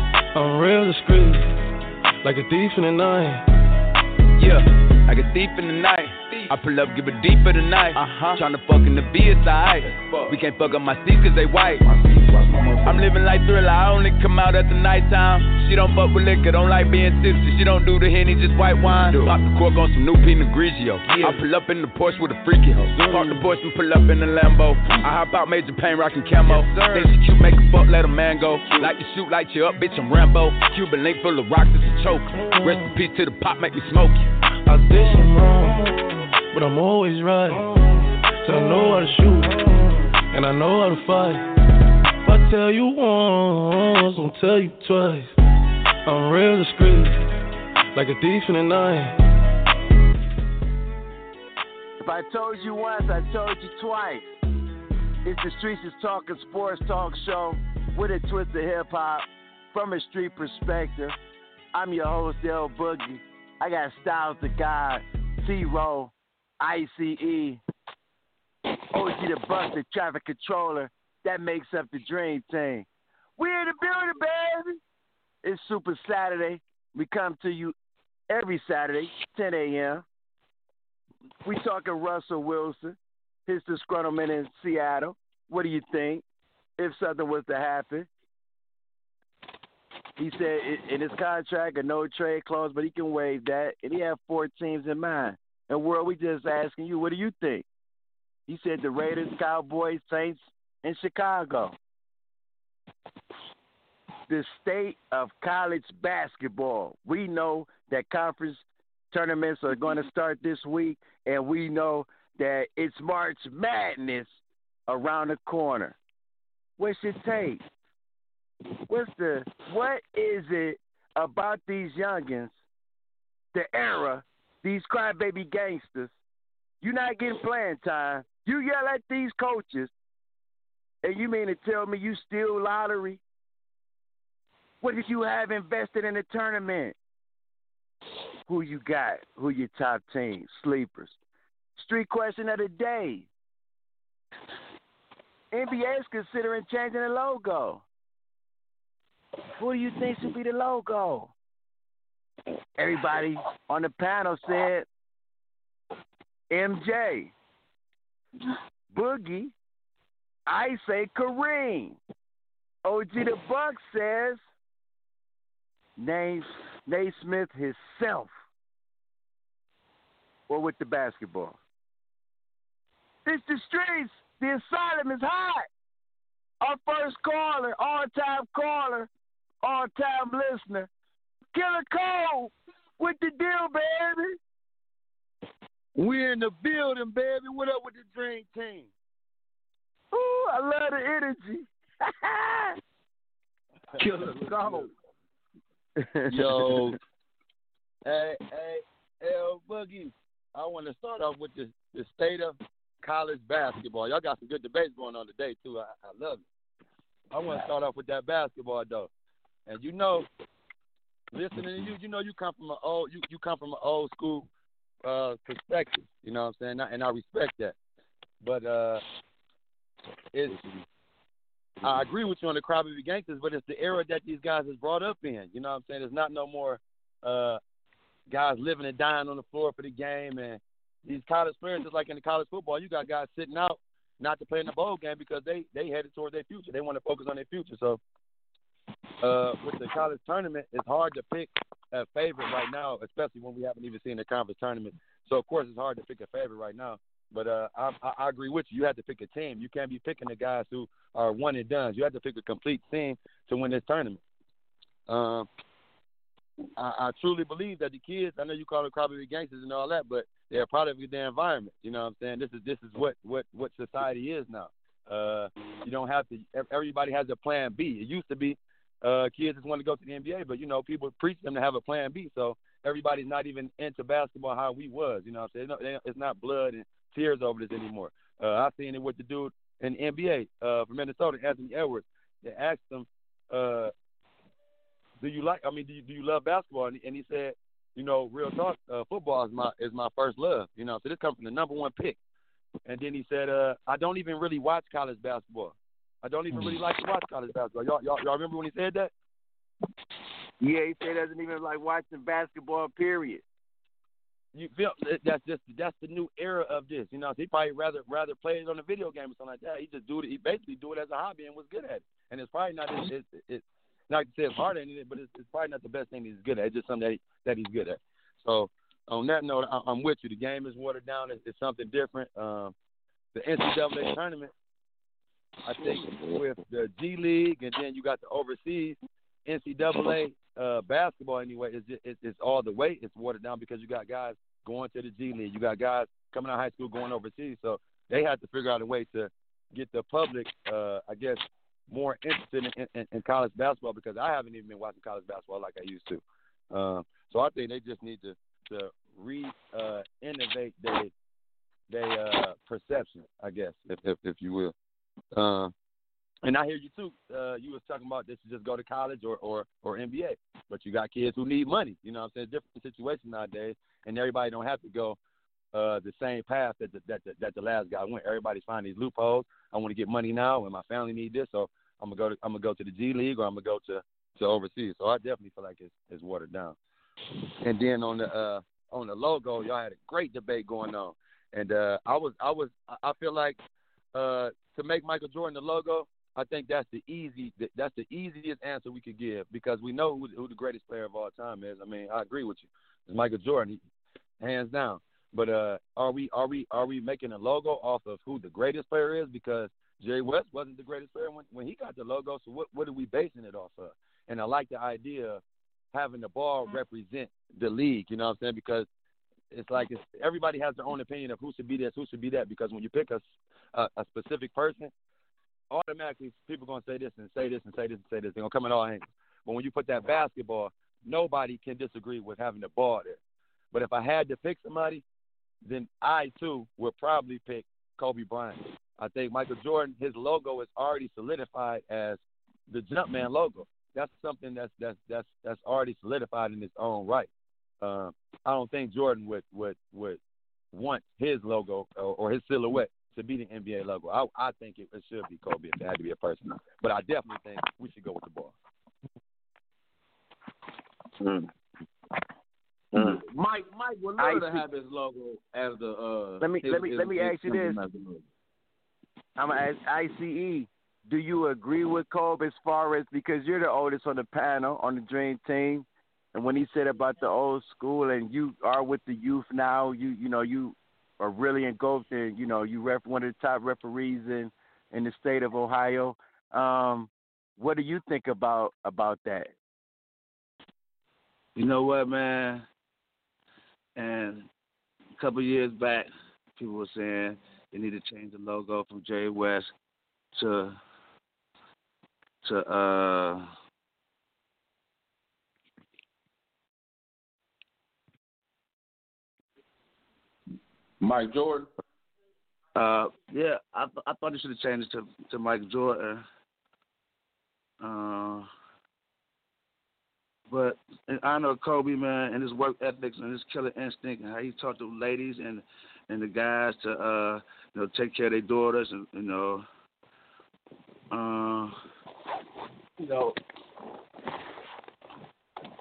Speaker 13: I'm real discreet, like a thief in the night.
Speaker 10: Yeah, like a thief in the night. I pull up, give it deeper tonight. Uh-huh. Tryna fuck in the B, it's alright. We can't fuck up my seats cause they white. I'm living like thriller, I only come out at the nighttime. She don't fuck with liquor, don't like being tipsy. She don't do the henny, just white wine. Pop the cork on some new Pinot Grigio. I pull up in the Porsche with a freaky hoe. Park the Porsche and pull up in the Lambo. I hop out, major pain, rockin' camo. Then she cute, make a fuck, let a man go. Like you shoot, light you up, bitch, I'm Rambo. Cuban link full of rocks, it's a choke. Rest in peace to the pop, make me smoke.
Speaker 13: I did some wrong, but I'm always right. So I know how to shoot, and I know how to fight. If I tell you once, I'll tell you twice. I'm real discreet, like a thief in the night.
Speaker 5: If I told you once, I told you twice. It's the Streets is Talking Sports Talk Show with a twist of hip hop from a street perspective. I'm your host, L Boogie. I got Styles the God, T Row, ICE, OG the the traffic controller. That makes up the Dream Team. We in the building, baby. It's Super Saturday. We come to you every Saturday, 10 a.m. We talking Russell Wilson, his disgruntlement in Seattle. What do you think? If something was to happen, he said in his contract a no trade clause, but he can waive that, and he had four teams in mind. And world, we just asking you, what do you think? He said the Raiders, Cowboys, Saints, and Chicago. The state of college basketball. We know that conference tournaments are going to start this week, and we know that it's March Madness around the corner. What's your take? What's the what is it about these youngins, the era, these crybaby gangsters? You're not getting playing time. You yell at these coaches, and you mean to tell me you steal lottery? What did you have invested in the tournament? Who you got? Who your top team? Sleepers. Street question of the day. NBA is considering changing the logo. Who do you think should be the logo? Everybody on the panel said MJ. Boogie. I say Kareem. OG the Buck says Nate, Naismith himself. Or with the basketball. It's the streets. The asylum is hot. Our first caller, all time caller, all time listener. Killer Cole with the deal, baby.
Speaker 15: We're in the building, baby. What up with the Dream Team?
Speaker 5: Ooh, I love the energy.
Speaker 15: Killer Cole. Yo, hey, hey, L Boogie. I want to start off with the, the state of college basketball. Y'all got some good debates going on today too. I, I love it. I want to start off with that basketball though, and you know, listening to you, you know, you come from an old, you you come from an old school uh perspective. You know what I'm saying? And I respect that. But uh, it's I agree with you on the crybaby gangsters, but it's the era that these guys is brought up in. You know what I'm saying? There's not no more uh guys living and dying on the floor for the game and these college players, just like in the college football, you got guys sitting out not to play in the bowl game because they they headed toward their future. They want to focus on their future. So uh, with the college tournament, it's hard to pick a favorite right now, especially when we haven't even seen the conference tournament. So of course it's hard to pick a favorite right now. But uh, I, I agree with you. You have to pick a team. You can't be picking the guys who are one and done. You have to pick a complete team to win this tournament. Um, I, I truly believe that the kids. I know you call them crybaby gangsters and all that, but they're product of their environment. You know what I'm saying? This is this is what what what society is now. Uh, you don't have to. Everybody has a plan B. It used to be uh, kids just want to go to the NBA, but you know people preach them to have a plan B. So everybody's not even into basketball how we was. You know what I'm saying? It's not blood and tears over this anymore. Uh, I seen it with the dude in the NBA uh, from Minnesota, Anthony Edwards. They asked him, uh, "Do you like? I mean, do you, do you love basketball?" And he, and he said, you know, real talk, uh, football is my is my first love. You know, so this comes from the number one pick. And then he said, uh, I don't even really watch college basketball. I don't even really like to watch college basketball. Y'all, y'all, y'all remember when he said that?
Speaker 5: Yeah, he said he doesn't even like watching basketball. Period.
Speaker 15: You feel that's just that's the new era of this. You know, he probably rather rather play it on a video game or something like that. He just do it. He basically do it as a hobby and was good at it. And it's probably not it's, it's, it's not to say it's hard at it, but it's, it's probably not the best thing he's good at. It's just something that, he, that he's good at. So on that note, I, I'm with you. The game is watered down. It's, it's something different. Um, the NCAA tournament, I think, with the G League, and then you got the overseas NCAA uh, basketball. Anyway, is it's, it's all the way. It's watered down because you got guys going to the G League. You got guys coming out of high school going overseas. So they have to figure out a way to get the public, uh, I guess, more interested in, in, in, college basketball because I haven't even been watching college basketball like I used to. Um, so I think they just need to to re uh, innovate their they uh perception, I guess, if if, if you will. Uh, and I hear you too. Uh, you was talking about this to just go to college or, or or NBA, but you got kids who need money. You know, what I'm saying different situation nowadays, and everybody don't have to go uh, the same path that the, that the, that the last guy went. Everybody's finding these loopholes. I want to get money now, and my family need this, so I'm gonna go to I'm gonna go to the G League or I'm gonna go to to overseas. So I definitely feel like it's it's watered down. And then on the uh, on the logo, y'all had a great debate going on, and uh, I was I was I feel like uh, to make Michael Jordan the logo, I think that's the easy that's the easiest answer we could give because we know who, who the greatest player of all time is. I mean, I agree with you. It's Michael Jordan, hands down. But uh, are we are we are we making a logo off of who the greatest player is? Because Jerry West wasn't the greatest player when, when he got the logo. So what what are we basing it off of? And I like the idea of having the ball represent the league. You know what I'm saying? Because it's like it's, everybody has their own opinion of who should be this, who should be that. Because when you pick a a, a specific person, automatically people gonna say this and say this and say this and say this. They're gonna come in all angles. But when you put that basketball, nobody can disagree with having the ball there. But if I had to pick somebody, then I too would probably pick Kobe Bryant. I think Michael Jordan, his logo is already solidified as the Jumpman logo. That's something that's that's that's that's already solidified in its own right. Uh, I don't think Jordan would would would want his logo or, or his silhouette to be the NBA logo. I I think it, it should be Kobe if it had to be a person. But I definitely think we should go with the ball.
Speaker 4: Mm. Mm. Mike Mike would love to have his logo as the uh
Speaker 5: Let me
Speaker 4: his,
Speaker 5: let me
Speaker 4: his,
Speaker 5: let me
Speaker 4: his
Speaker 5: ask you this.
Speaker 4: company as the logo.
Speaker 5: I'm gonna ask ICE. Do you agree with Kobe as far as because you're the oldest on the panel on the Dream Team, and when he said about the old school and you are with the youth now, you you know you are really engulfed in you know you ref one of the top referees in in the state of Ohio. Um, what do you think about about that?
Speaker 4: You know what, man? And a couple years back, people were saying they need to change the logo from Jay West to to uh
Speaker 16: Mike Jordan.
Speaker 4: uh yeah, I th- I thought they should have changed it to to Mike Jordan. Uh but in honor of Kobe, man, and his work ethics and his killer instinct and how he talked to ladies and and the guys to uh you know take care of their daughters and you know uh you know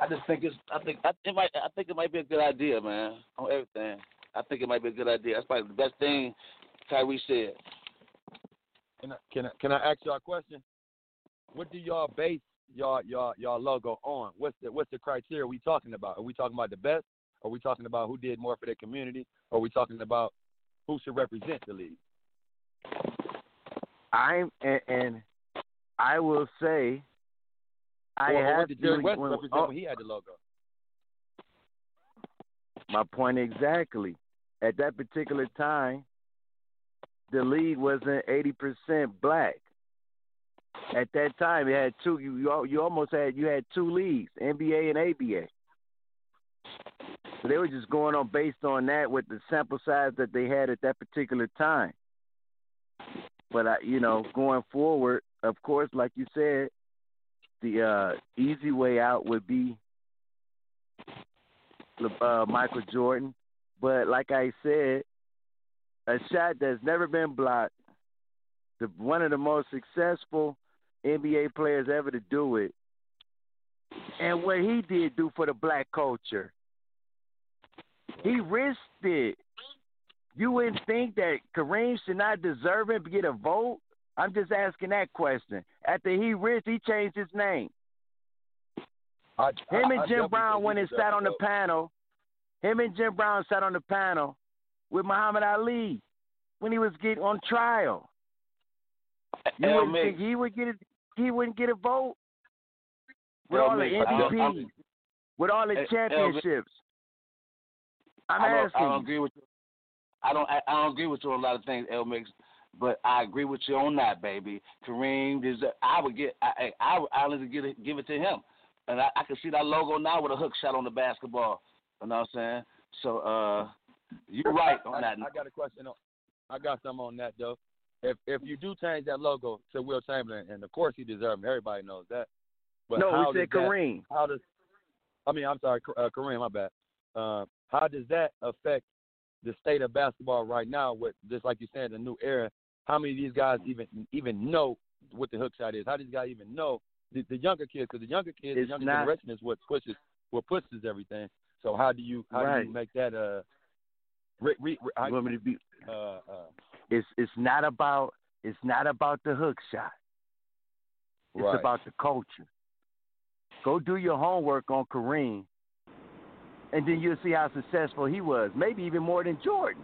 Speaker 4: I just think it's I think I, it might I think it might be a good idea, man, on everything. I think it might be a good idea. That's probably the best thing Tyree said.
Speaker 15: Can I, can I, can I ask y'all a question? What do y'all base y'all y'all y'all logo on? What's the what's the criteria we talking about? Are we talking about the best? Are we talking about who did more for their community? Are we talking about who should represent the league?
Speaker 5: I'm and, and I will say I
Speaker 15: or, or
Speaker 5: have
Speaker 15: what did Jerry
Speaker 5: to-
Speaker 15: West
Speaker 5: when-
Speaker 15: represent
Speaker 5: oh,
Speaker 15: when he had the logo?
Speaker 5: My point exactly. At that particular time, the league wasn't eighty percent black. At that time, it had two. You you almost had you had two leagues, NBA and ABA. So they were just going on based on that with the sample size that they had at that particular time. But I, you know, going forward, of course, like you said, the uh, easy way out would be uh, Michael Jordan. But like I said, a shot that's never been blocked, the one of the most successful NBA players ever to do it, and what he did do for the black culture. He risked it. You wouldn't think that Kareem should not deserve it to get a vote? I'm just asking that question. After he risked, he changed his name.
Speaker 15: I,
Speaker 5: Him and
Speaker 15: I
Speaker 5: Jim Brown went and sat on the
Speaker 15: uh,
Speaker 5: panel. Him and Jim Brown sat on the panel with Muhammad Ali when he was getting on trial. You
Speaker 4: L.
Speaker 5: wouldn't think he would get a, he wouldn't get a vote with
Speaker 4: L.
Speaker 5: all the
Speaker 4: Mix, I don't-
Speaker 5: MVPs, with all the
Speaker 4: eh,
Speaker 5: championships. I'm
Speaker 4: I
Speaker 5: asking
Speaker 4: I don't agree with you. I don't. I, I don't agree with you on a lot of things, L Mix. But I agree with you on that, baby. Kareem, deserve, I would get. I, I, I would honestly give it, give it to him, and I, I can see that logo now with a hook shot on the basketball. You know what I'm saying? So, uh,
Speaker 15: You're right on that. I, I got a question. On, I got some on that though. If if you do change that logo to Wilt Chamberlain, and of course he deserves it, everybody knows that. But
Speaker 5: no,
Speaker 15: how
Speaker 5: we said
Speaker 15: does that-
Speaker 5: Kareem.
Speaker 15: how does? I mean, I'm sorry, uh, Kareem. My bad. Uh, how does that affect the state of basketball right now? With just like you said, the new era. How many of these guys even even know what the hook shot is? How do these guys even know? The, the younger kids, because the younger kids,
Speaker 5: It's
Speaker 15: the younger
Speaker 5: not-
Speaker 15: generation is what pushes what pushes everything. So how do you how do you make that uh? Re, re, re,
Speaker 5: You want me to be?
Speaker 15: uh, uh,
Speaker 5: It's it's not about it's not about the hook shot. It's
Speaker 15: Right.
Speaker 5: about the culture. Go do your homework on Kareem, and then you'll see how successful he was. Maybe even more than Jordan.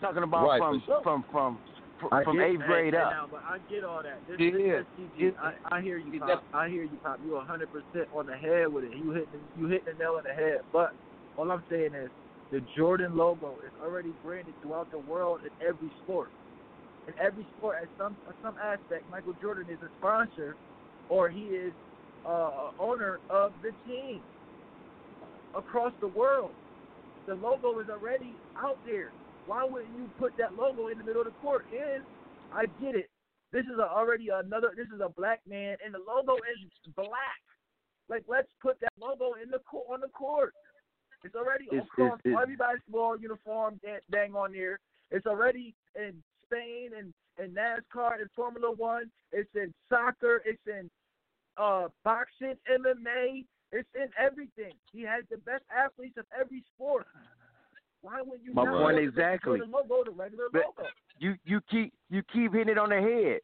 Speaker 5: Talking about
Speaker 15: Right,
Speaker 5: from,
Speaker 15: sure.
Speaker 5: from from from
Speaker 9: I
Speaker 5: from
Speaker 9: get-
Speaker 5: eighth grade up.
Speaker 9: now, but I get all that. This,
Speaker 5: Yeah.
Speaker 9: this STG,
Speaker 5: Yeah.
Speaker 9: I, I hear you, Pop. I hear you, Pop. You 100 percent on the head with it. You hit the, you hit the nail on the head. But all I'm saying is the Jordan logo is already branded throughout the world in every sport. In every sport, at some at some aspect, Michael Jordan is a sponsor, or he is uh, owner of the team across the world. The logo is already out there. Why wouldn't you put that logo in the middle of the court? And I get it. This is a, already another. This is a black man, and the logo is black. Like, let's put that logo in the court on the court. It's already
Speaker 5: It's-
Speaker 9: across
Speaker 5: it's- it's-
Speaker 9: every basketball uniform dang, on there. It's already in Spain and and NASCAR and Formula One. It's in soccer. It's in uh boxing, MMA. It's in everything. He has the best athletes of every sport. Why would you
Speaker 5: My
Speaker 9: not
Speaker 5: point exactly.
Speaker 9: Jordan logo, the regular
Speaker 5: But-
Speaker 9: logo?
Speaker 5: you you keep you keep hitting it on the head.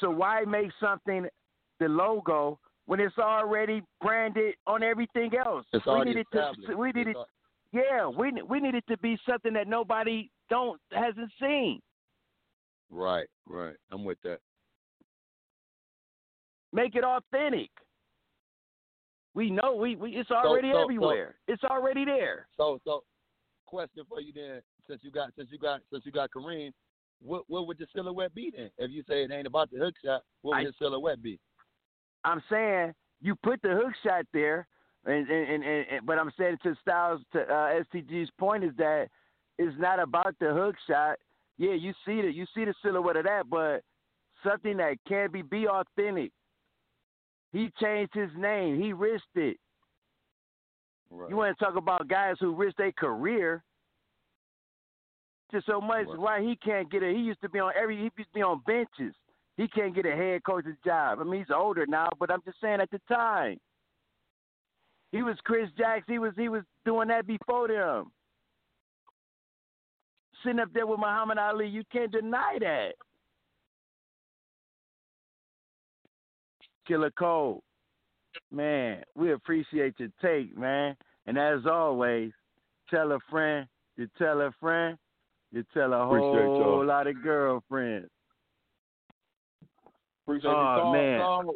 Speaker 5: So why make something the logo when it's already branded on everything else?
Speaker 15: It's
Speaker 5: we
Speaker 15: already
Speaker 5: need it to
Speaker 15: established.
Speaker 5: we need it. Yeah, we ne- we need it to be something that nobody don't hasn't seen.
Speaker 15: right, right. I'm with that.
Speaker 5: Make it authentic. We know we, we it's already
Speaker 15: so- so-
Speaker 5: everywhere. it's already there.
Speaker 15: So, so, question for you then, since you got since you got since you got Kareem, what what would the silhouette be then? If you say it ain't about the hook shot, what would
Speaker 5: I-
Speaker 15: the silhouette be?
Speaker 5: I'm saying you put the hook shot there, and and, and, and, and- but I'm saying to Styles to uh, STG's point is that it's not about the hook shot. Yeah, you see the you see the silhouette of that, but something that can't be be authentic. He changed his name. He risked it.
Speaker 15: Right.
Speaker 5: You want to talk about guys who risked their career just so much
Speaker 15: Right.
Speaker 5: why he can't get it. he used to be on every he used to be on benches. He can't get a head coach's job. I mean he's older now, but I'm just saying at the time. He was Chris Jackson, he was he was doing that before them. Sitting up there with Muhammad Ali, you can't deny that. Killer Cole. Man, we appreciate your take, man. And as always, tell a friend, you tell a friend, you tell a whole lot of girlfriends.
Speaker 16: Appreciate
Speaker 5: Oh, man.
Speaker 16: Carl.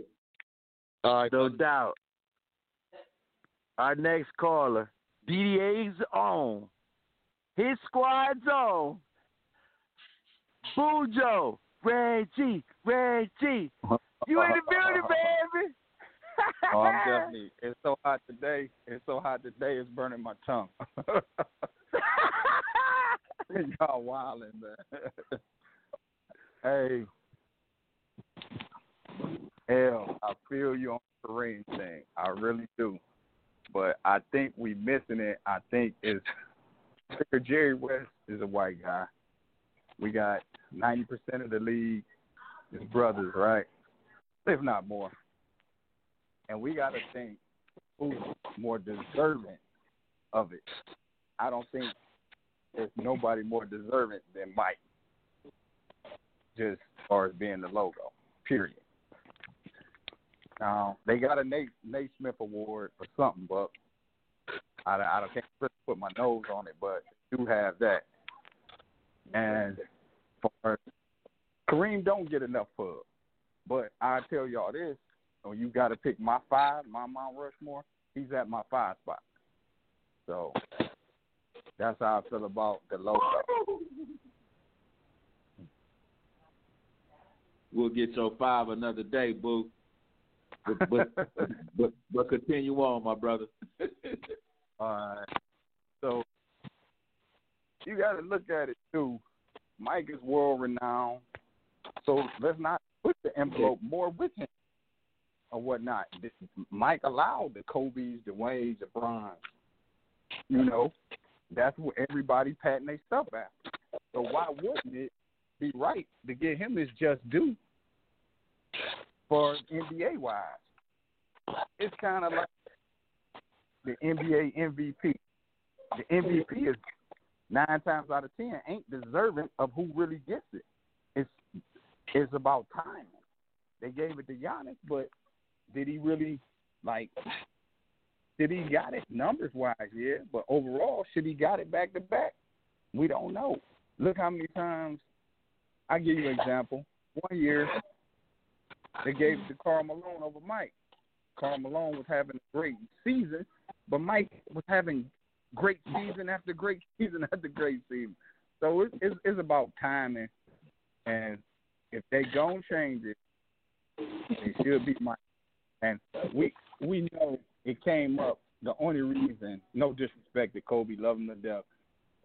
Speaker 15: All right,
Speaker 5: No doubt. Our next caller, DDA's own, his squad's own, Bujo, Reggie, Reggie. You in the building, baby.
Speaker 17: Oh, I'm definitely. It's so hot today. It's so hot today. It's burning my tongue. Y'all wildin', man. hey, L, I feel you on the Kareem thing. I really do. But I think we missing it. I think is Jerry West is a white guy. We got ninety percent of the league is brothers, right? If not more. And we got to think who's more deserving of it. I don't think there's nobody more deserving than Mike, just as far as being the logo. Period. Now they got a Nate Naismith Award or something, but I, I can't really put my nose on it, but do have that. And for Kareem, don't get enough pub. But I tell y'all this: when you got to pick my five, my Mount Rushmore, he's at my five spot. So that's how I feel about the logo.
Speaker 4: We'll get your five another day, boo. But but but, but continue on, my brother.
Speaker 17: All right. So you got to look at it too. Mike is world renowned, so let's not put the envelope more with him or whatnot. Mike allowed the Kobe's, the Wades, the Bronze. You know, that's what everybody patting their stuff after. So why wouldn't it be right to get him his just due for NBA wise? It's kind of like the NBA MVP. The MVP is nine times out of ten ain't deserving of who really gets it. It's it's about timing. They gave it to Giannis, but did he really like? Did he got it numbers wise? Yeah, but overall, should he got it back to back? We don't know. Look how many times. I give you an example. One year, they gave it to Karl Malone over Mike. Karl Malone was having a great season, but Mike was having great season after great season after great season. So it's it's, it's about timing, and if they don't change it, it should be Mike. And we we know it came up. The only reason, no disrespect to Kobe, love him to death.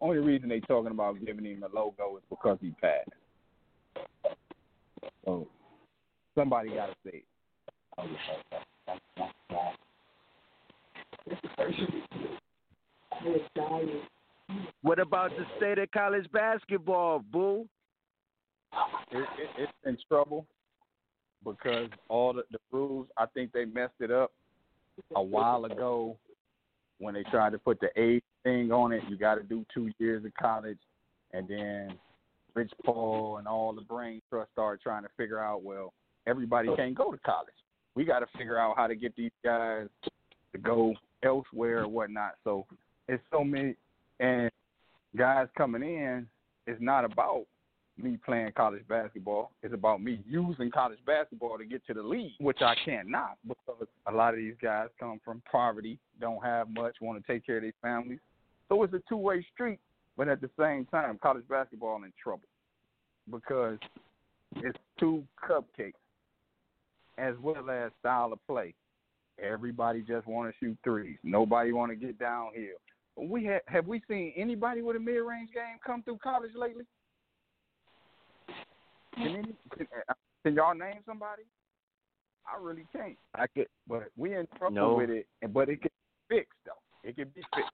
Speaker 17: Only reason they talking about giving him a logo is because he passed. So somebody got to say
Speaker 5: it. What about the state of college basketball, boo?
Speaker 17: It, it, it's in trouble because all the, the rules. I think they messed it up a while ago when they tried to put the age thing on it. You got to do two years of college, and then Rich Paul and all the brain trust started trying to figure out. Well, everybody can't go to college. We got to figure out how to get these guys to go elsewhere or whatnot. So it's so many, and guys coming in. It's not about me playing college basketball. It's about me using college basketball to get to the league, which I cannot because a lot of these guys come from poverty, don't have much, want to take care of their families. So it's a two way street. But at the same time, college basketball in trouble because it's two cupcakes as well as style of play. Everybody just want to shoot threes. Nobody want to get downhill. We have have we seen anybody with a mid range game come through college lately? Can, any, can, uh, can y'all name somebody? I really can't.
Speaker 5: I could,
Speaker 17: but we in trouble
Speaker 5: No.
Speaker 17: with it. and But it can be fixed though. It can be fixed.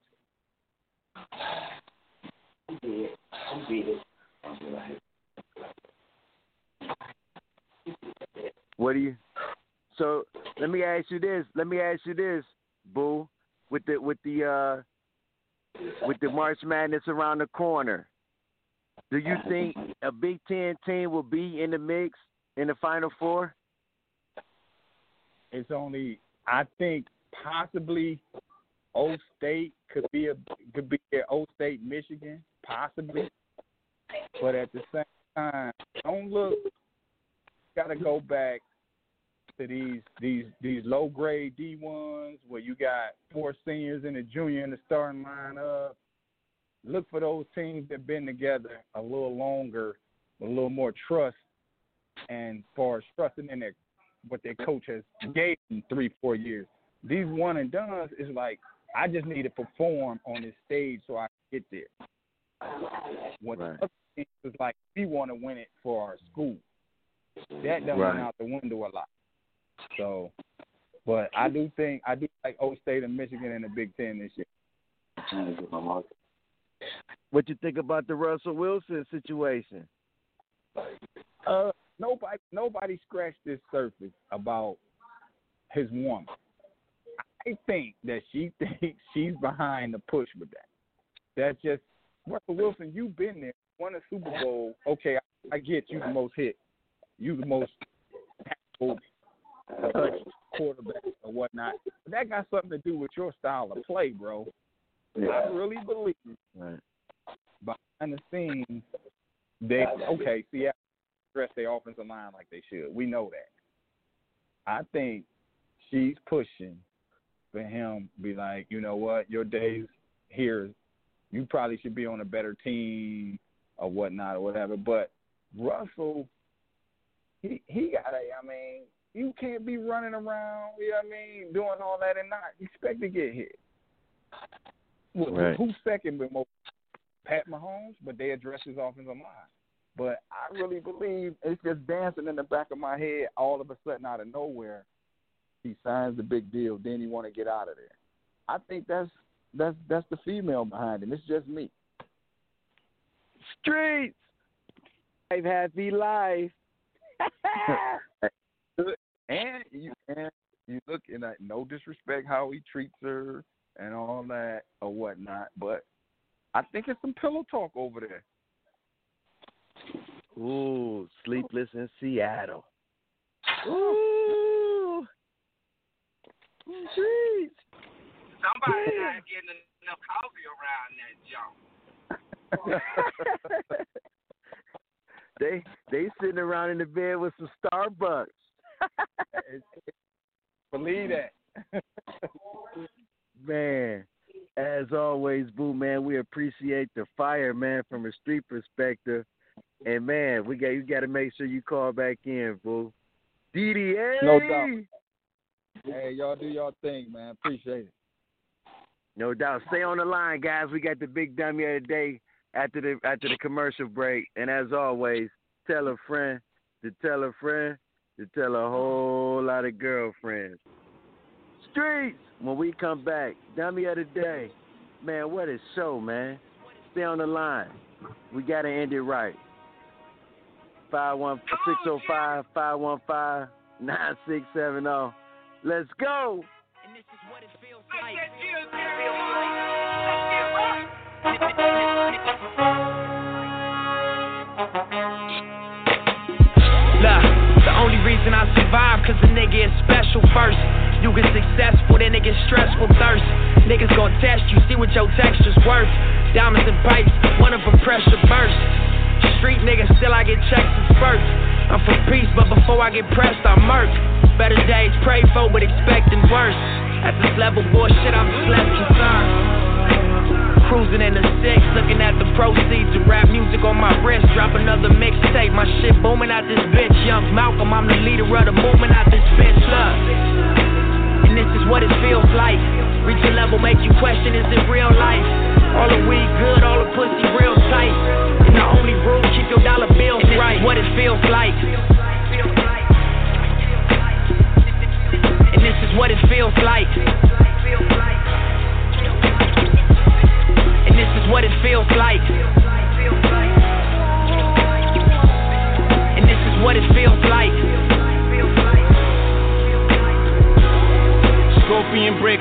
Speaker 5: What do you? So let me ask you this. Let me ask you this, Boo. With the with the uh with the March Madness around the corner, do you uh, think a Big Ten team will be in the mix in the Final Four?
Speaker 17: It's only I think possibly O State could be a could be a O State Michigan possibly, but at the same time, don't look. Got to go back to these these these low grade D ones where you got four seniors and a junior in the starting lineup. Look for those teams that have been together a little longer, with a little more trust, and far as trusting in their what their coach has gave them three four years. These one and dones is like I just need to perform on this stage so I can get there. When
Speaker 5: Right.
Speaker 17: other teams is like we want to win it for our school. That done
Speaker 5: Right.
Speaker 17: went out the window a lot. So, but I do think I do like O State and Michigan in the Big Ten this year.
Speaker 5: What you think about the Russell Wilson situation?
Speaker 17: Uh, nobody nobody scratched this surface about his woman. I think that she thinks she's behind the push with that. That's just Russell Wilson. You've been there, won a Super Bowl. Okay, I, I get you the most hit, you the most tackle, touch quarterback or whatnot. But that got something to do with your style of play, bro. I really believe
Speaker 5: Right.
Speaker 17: Behind the scenes, they okay. See, dress their offensive line like they should. We know that. I think she's pushing for him. to Be like, you know what? Your days here. You probably should be on a better team or whatnot or whatever. But Russell, he he got a. I mean, you can't be running around. You know what I mean? Doing all that and not expect to get hit.
Speaker 5: Right.
Speaker 17: Who's second with most Pat Mahomes, but they address his offensive line. But I really believe it's just dancing in the back of my head. All of a sudden, out of nowhere, he signs the big deal. Then he want to get out of there. I think that's that's that's the female behind him. It's just me.
Speaker 5: Streets. Life, happy life.
Speaker 17: and you and you look and I, no disrespect how he treats her and all that or whatnot, but I think it's some pillow talk over there.
Speaker 5: Ooh, sleepless in Seattle. Ooh. Streets.
Speaker 6: Somebody not getting enough coffee around that jump.
Speaker 5: they they sitting around in the bed with some Starbucks.
Speaker 17: Believe that.
Speaker 5: man, as always, Boo man, we appreciate the fire, man, from a street perspective. And man, we got you got to make sure you call back in, Boo. DDA.
Speaker 17: No doubt. Hey, y'all do y'all thing, man. Appreciate it.
Speaker 5: No doubt. Stay on the line, guys. We got the big dummy of the day after the after the commercial break. And as always, tell a friend to tell a friend to tell a whole lot of girlfriends. Streets. When we come back, dummy of the day. Man, what a show, man. Stay on the line. We gotta end it right. 605 515 9670. Let's go.
Speaker 8: And this is what it feels Look, the only reason I survive cause a nigga is get stressful thirst. Niggas gon' test you, see what your texture's worth. Diamonds and pipes, one of them pressure burst. Street nigga, still I get checks and spurts. I'm for peace, but before I get pressed, I'm murk. Better days pray for, but expecting worse. At this level, bullshit, I'm just less concerned. Cruising in the six, looking at the proceeds of rap music on my wrist. Drop another mixtape, my shit booming out this bitch. Young Malcolm, I'm the leader of the movement out this bitch. Look, and this is what it feels like. Reach a level, make you question, is it real life? All the weed good, all the pussy real tight. And the only rule, keep your dollar bills right. what it feels like. And this is what it feels like. And this is what it feels like. And this is what it feels like.
Speaker 1: being brick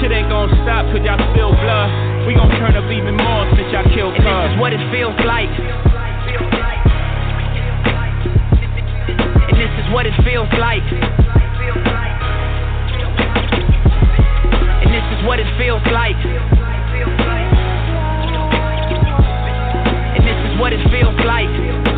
Speaker 1: Shit ain't gonna stop cause y'all spill blood. We gon' turn up even more since y'all killed
Speaker 8: And this is what it feels like. And this is what it feels like. And this is what it feels like. And this is what it feels like.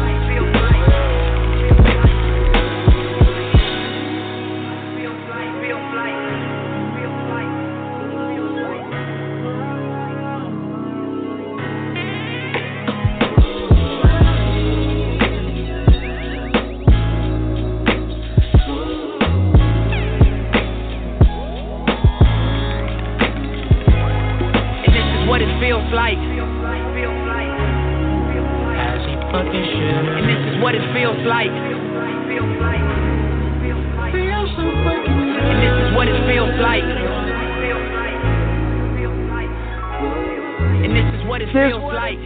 Speaker 8: Like. And this is what it feels like. And this is what it feels like. And this is what it feels like.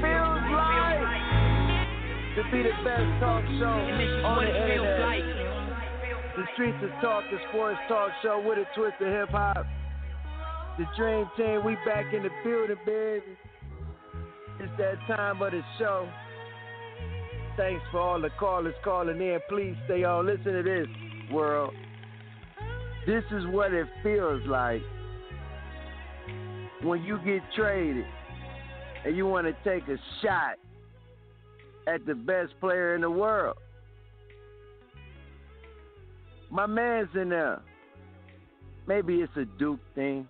Speaker 5: to be the best talk show on the internet. The Streets of Talk, the sports talk show with a twist of hip hop. The Dream Team, we back in the building, baby. It's that time of the show. Thanks for all the callers calling in. Please stay on. Listen to this, world. This is what it feels like when you get traded and you want to take a shot at the best player in the world. My man's in there. Maybe it's a Duke thing,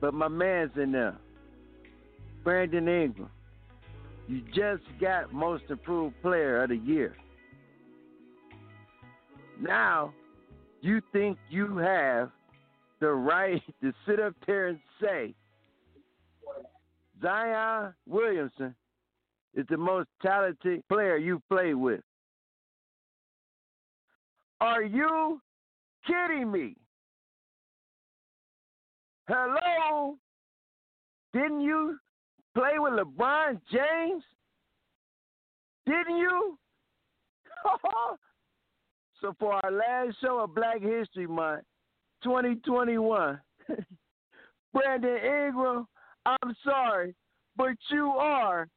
Speaker 5: but my man's in there. Brandon Ingram. You just got most improved player of the year. Now, you think you have the right to sit up there and say Zion Williamson is the most talented player you've played with. Are you kidding me? Hello? Didn't you play with LeBron James? Didn't you? so for our last show of Black History Month, 2021, Brandon Ingram, I'm sorry, but you are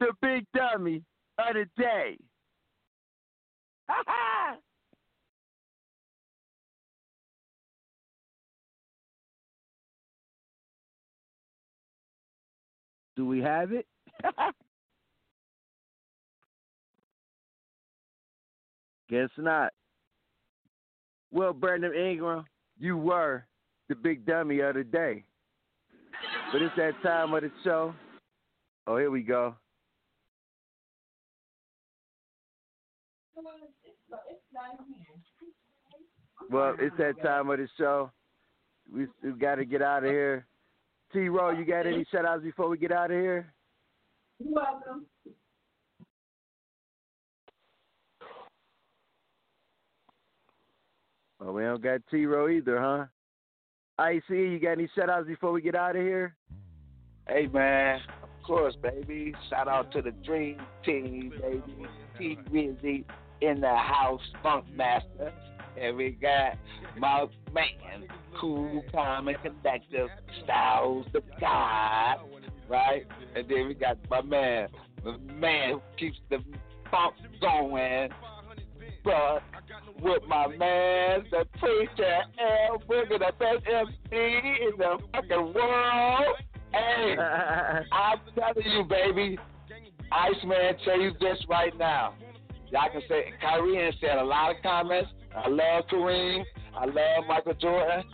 Speaker 5: the big dummy of the day. Do we have it? Guess not. Well, Brandon Ingram, you were the big dummy of the day. But it's that time of the show. Oh, here we go. Well, it's that time of the show. We we got to get out of here. T. Row, you got any shout outs before we get out of here?
Speaker 18: You're welcome.
Speaker 5: Well, we don't got T. Row either, huh? IC, you got any shout outs before we get out of here?
Speaker 19: Hey man, of course, baby. Shout out to the Dream Team, baby. T Rizzy in the house, Funk Master. And we got my man, cool, calm, and collective, Styles the God, right? And then we got my man, the man who keeps the funk going, but with my man, the preacher, L. Booger, the best MC in the fucking world. Hey, I'm telling you, baby, Iceman, tell you this right now. Y'all can say, Kyrie said a lot of comments. I love Kareem. I love Michael Jordan.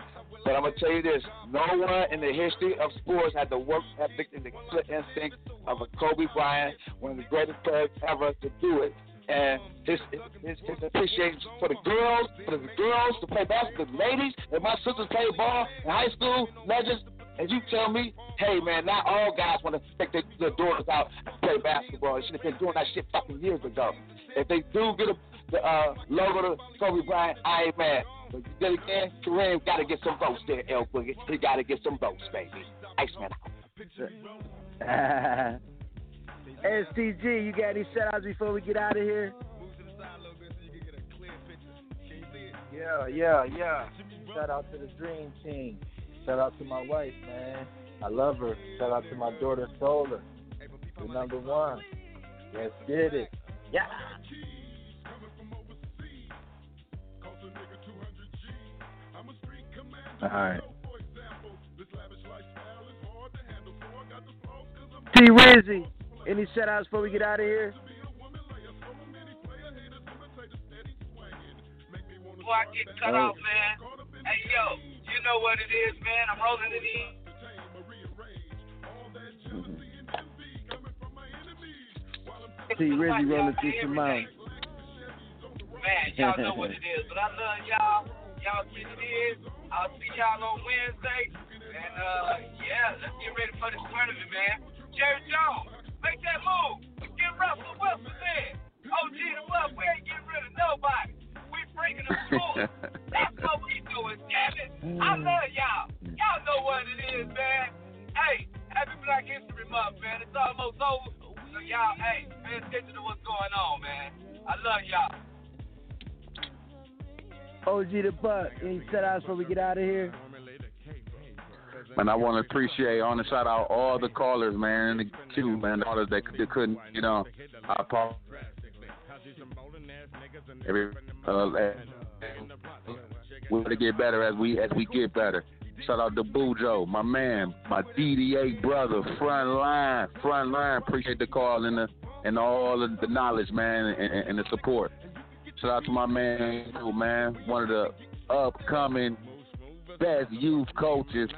Speaker 19: But I'm to tell you this no one in the history of sports had the work ethic and the killer instinct of a Kobe Bryant, one of the greatest players ever to do it. And his, his, his appreciation for the girls, for the girls to play basketball, the ladies, and my sisters played ball in high school, legends. And you tell me, hey man, not all guys want to take their, their daughters out and play basketball. They should have been doing that shit fucking years ago. If they do get a, the uh, logo to Kobe Bryant, I ain't mad. But then again, Kareem got to get some votes there, L Boogie. He got to get some votes, baby. Iceman
Speaker 5: out. STG, you got any shout outs before we get out of here?
Speaker 9: Yeah, yeah, yeah. Shout out to the Dream Team. Shout out to my wife, man. I love her. Shout out to my daughter Solar. The number one. Let's get it. Yeah.
Speaker 5: All right. T Rizzy, any shout outs before we get out of here?
Speaker 6: Before I get cut off, man. Hey, yo, you know what it is, man. I'm rolling it in.
Speaker 5: T Rizzy rolling through some mountains.
Speaker 6: Man, y'all know what it is. But I love y'all. Y'all get it in. I'll see y'all on Wednesday. And uh, yeah, let's get ready for this tournament, man. Jerry Jones, make that move. Get Russell Wilson in. OG the Buff, we ain't getting rid of nobody. We bringing them schools. That's what we doing, it. I love y'all. Y'all know what it is, man. Hey, happy Black History Month, man. It's almost over. So y'all, hey, pay attention to what's going on, man. I love y'all.
Speaker 5: OG the Buck, any shout outs before we get out of here?
Speaker 4: And I want to appreciate, I want to shout out all the callers, man, and the queue, man, the callers that, that couldn't, you know, I apologize. Every, uh, we're to get better as we as we get better. Shout out to Bujo, my man, my DDA brother, front line, front line. Appreciate the call and the and all of the knowledge, man, and, and the support. Shout out to my man, man, one of the upcoming best youth coaches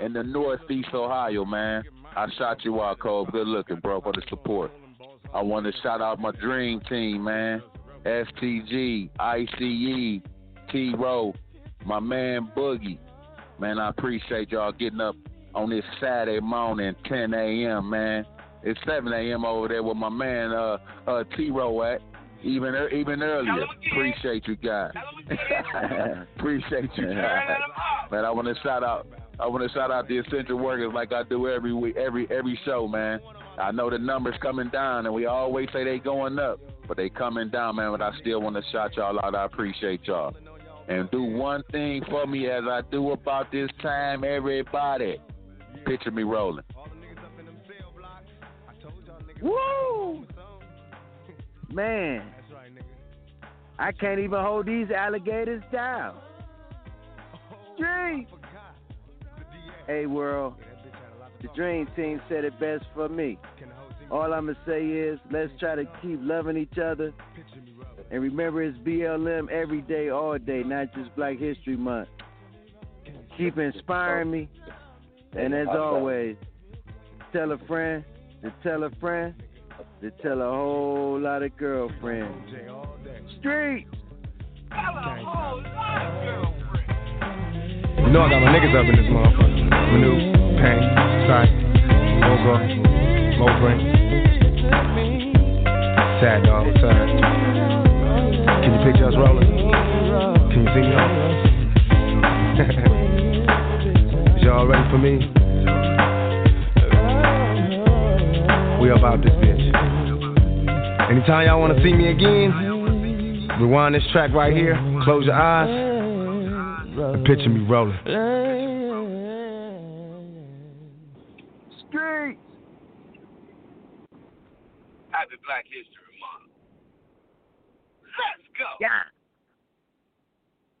Speaker 4: in the Northeast Ohio, man. I shot you out, Cole. Good looking, bro, for the support. I want to shout out my dream team, man. STG, ICE, T Row, my man Boogie. Man, I appreciate y'all getting up on this Saturday morning, 10 a.m., man. It's 7 a.m. over there with my man uh, uh, T Row at. Even even earlier. Appreciate you guys. Appreciate you guys. Man, I want to shout out I want to shout out the essential workers like I do every week, every every show, man. I know the numbers coming down, and we always say they going up, but they coming down, man. But I still want to shout y'all out. I appreciate y'all. And do one thing for me as I do about this time, everybody. Picture me rolling.
Speaker 5: Woo! Man, I can't even hold these alligators down. Street. Hey, world. The Dream Team said it best for me. All I'm going to say is let's try to keep loving each other. And remember, it's BLM every day, all day, not just Black History Month. Keep inspiring me. And as always, tell a friend to tell a friend to tell a whole lot of girlfriends. Street!
Speaker 20: You know I got my niggas up in this motherfucker. Manu, Pain, Sight, Mogo, Mobrain. Sad dog, sad. Can you picture us rolling? Can you see me? Is y'all ready for me? We about this bitch. Anytime y'all wanna see me again, rewind this track right here, close your eyes, and picture me rolling.
Speaker 5: Street!
Speaker 6: Happy Black History Month. Let's go.
Speaker 5: Yeah.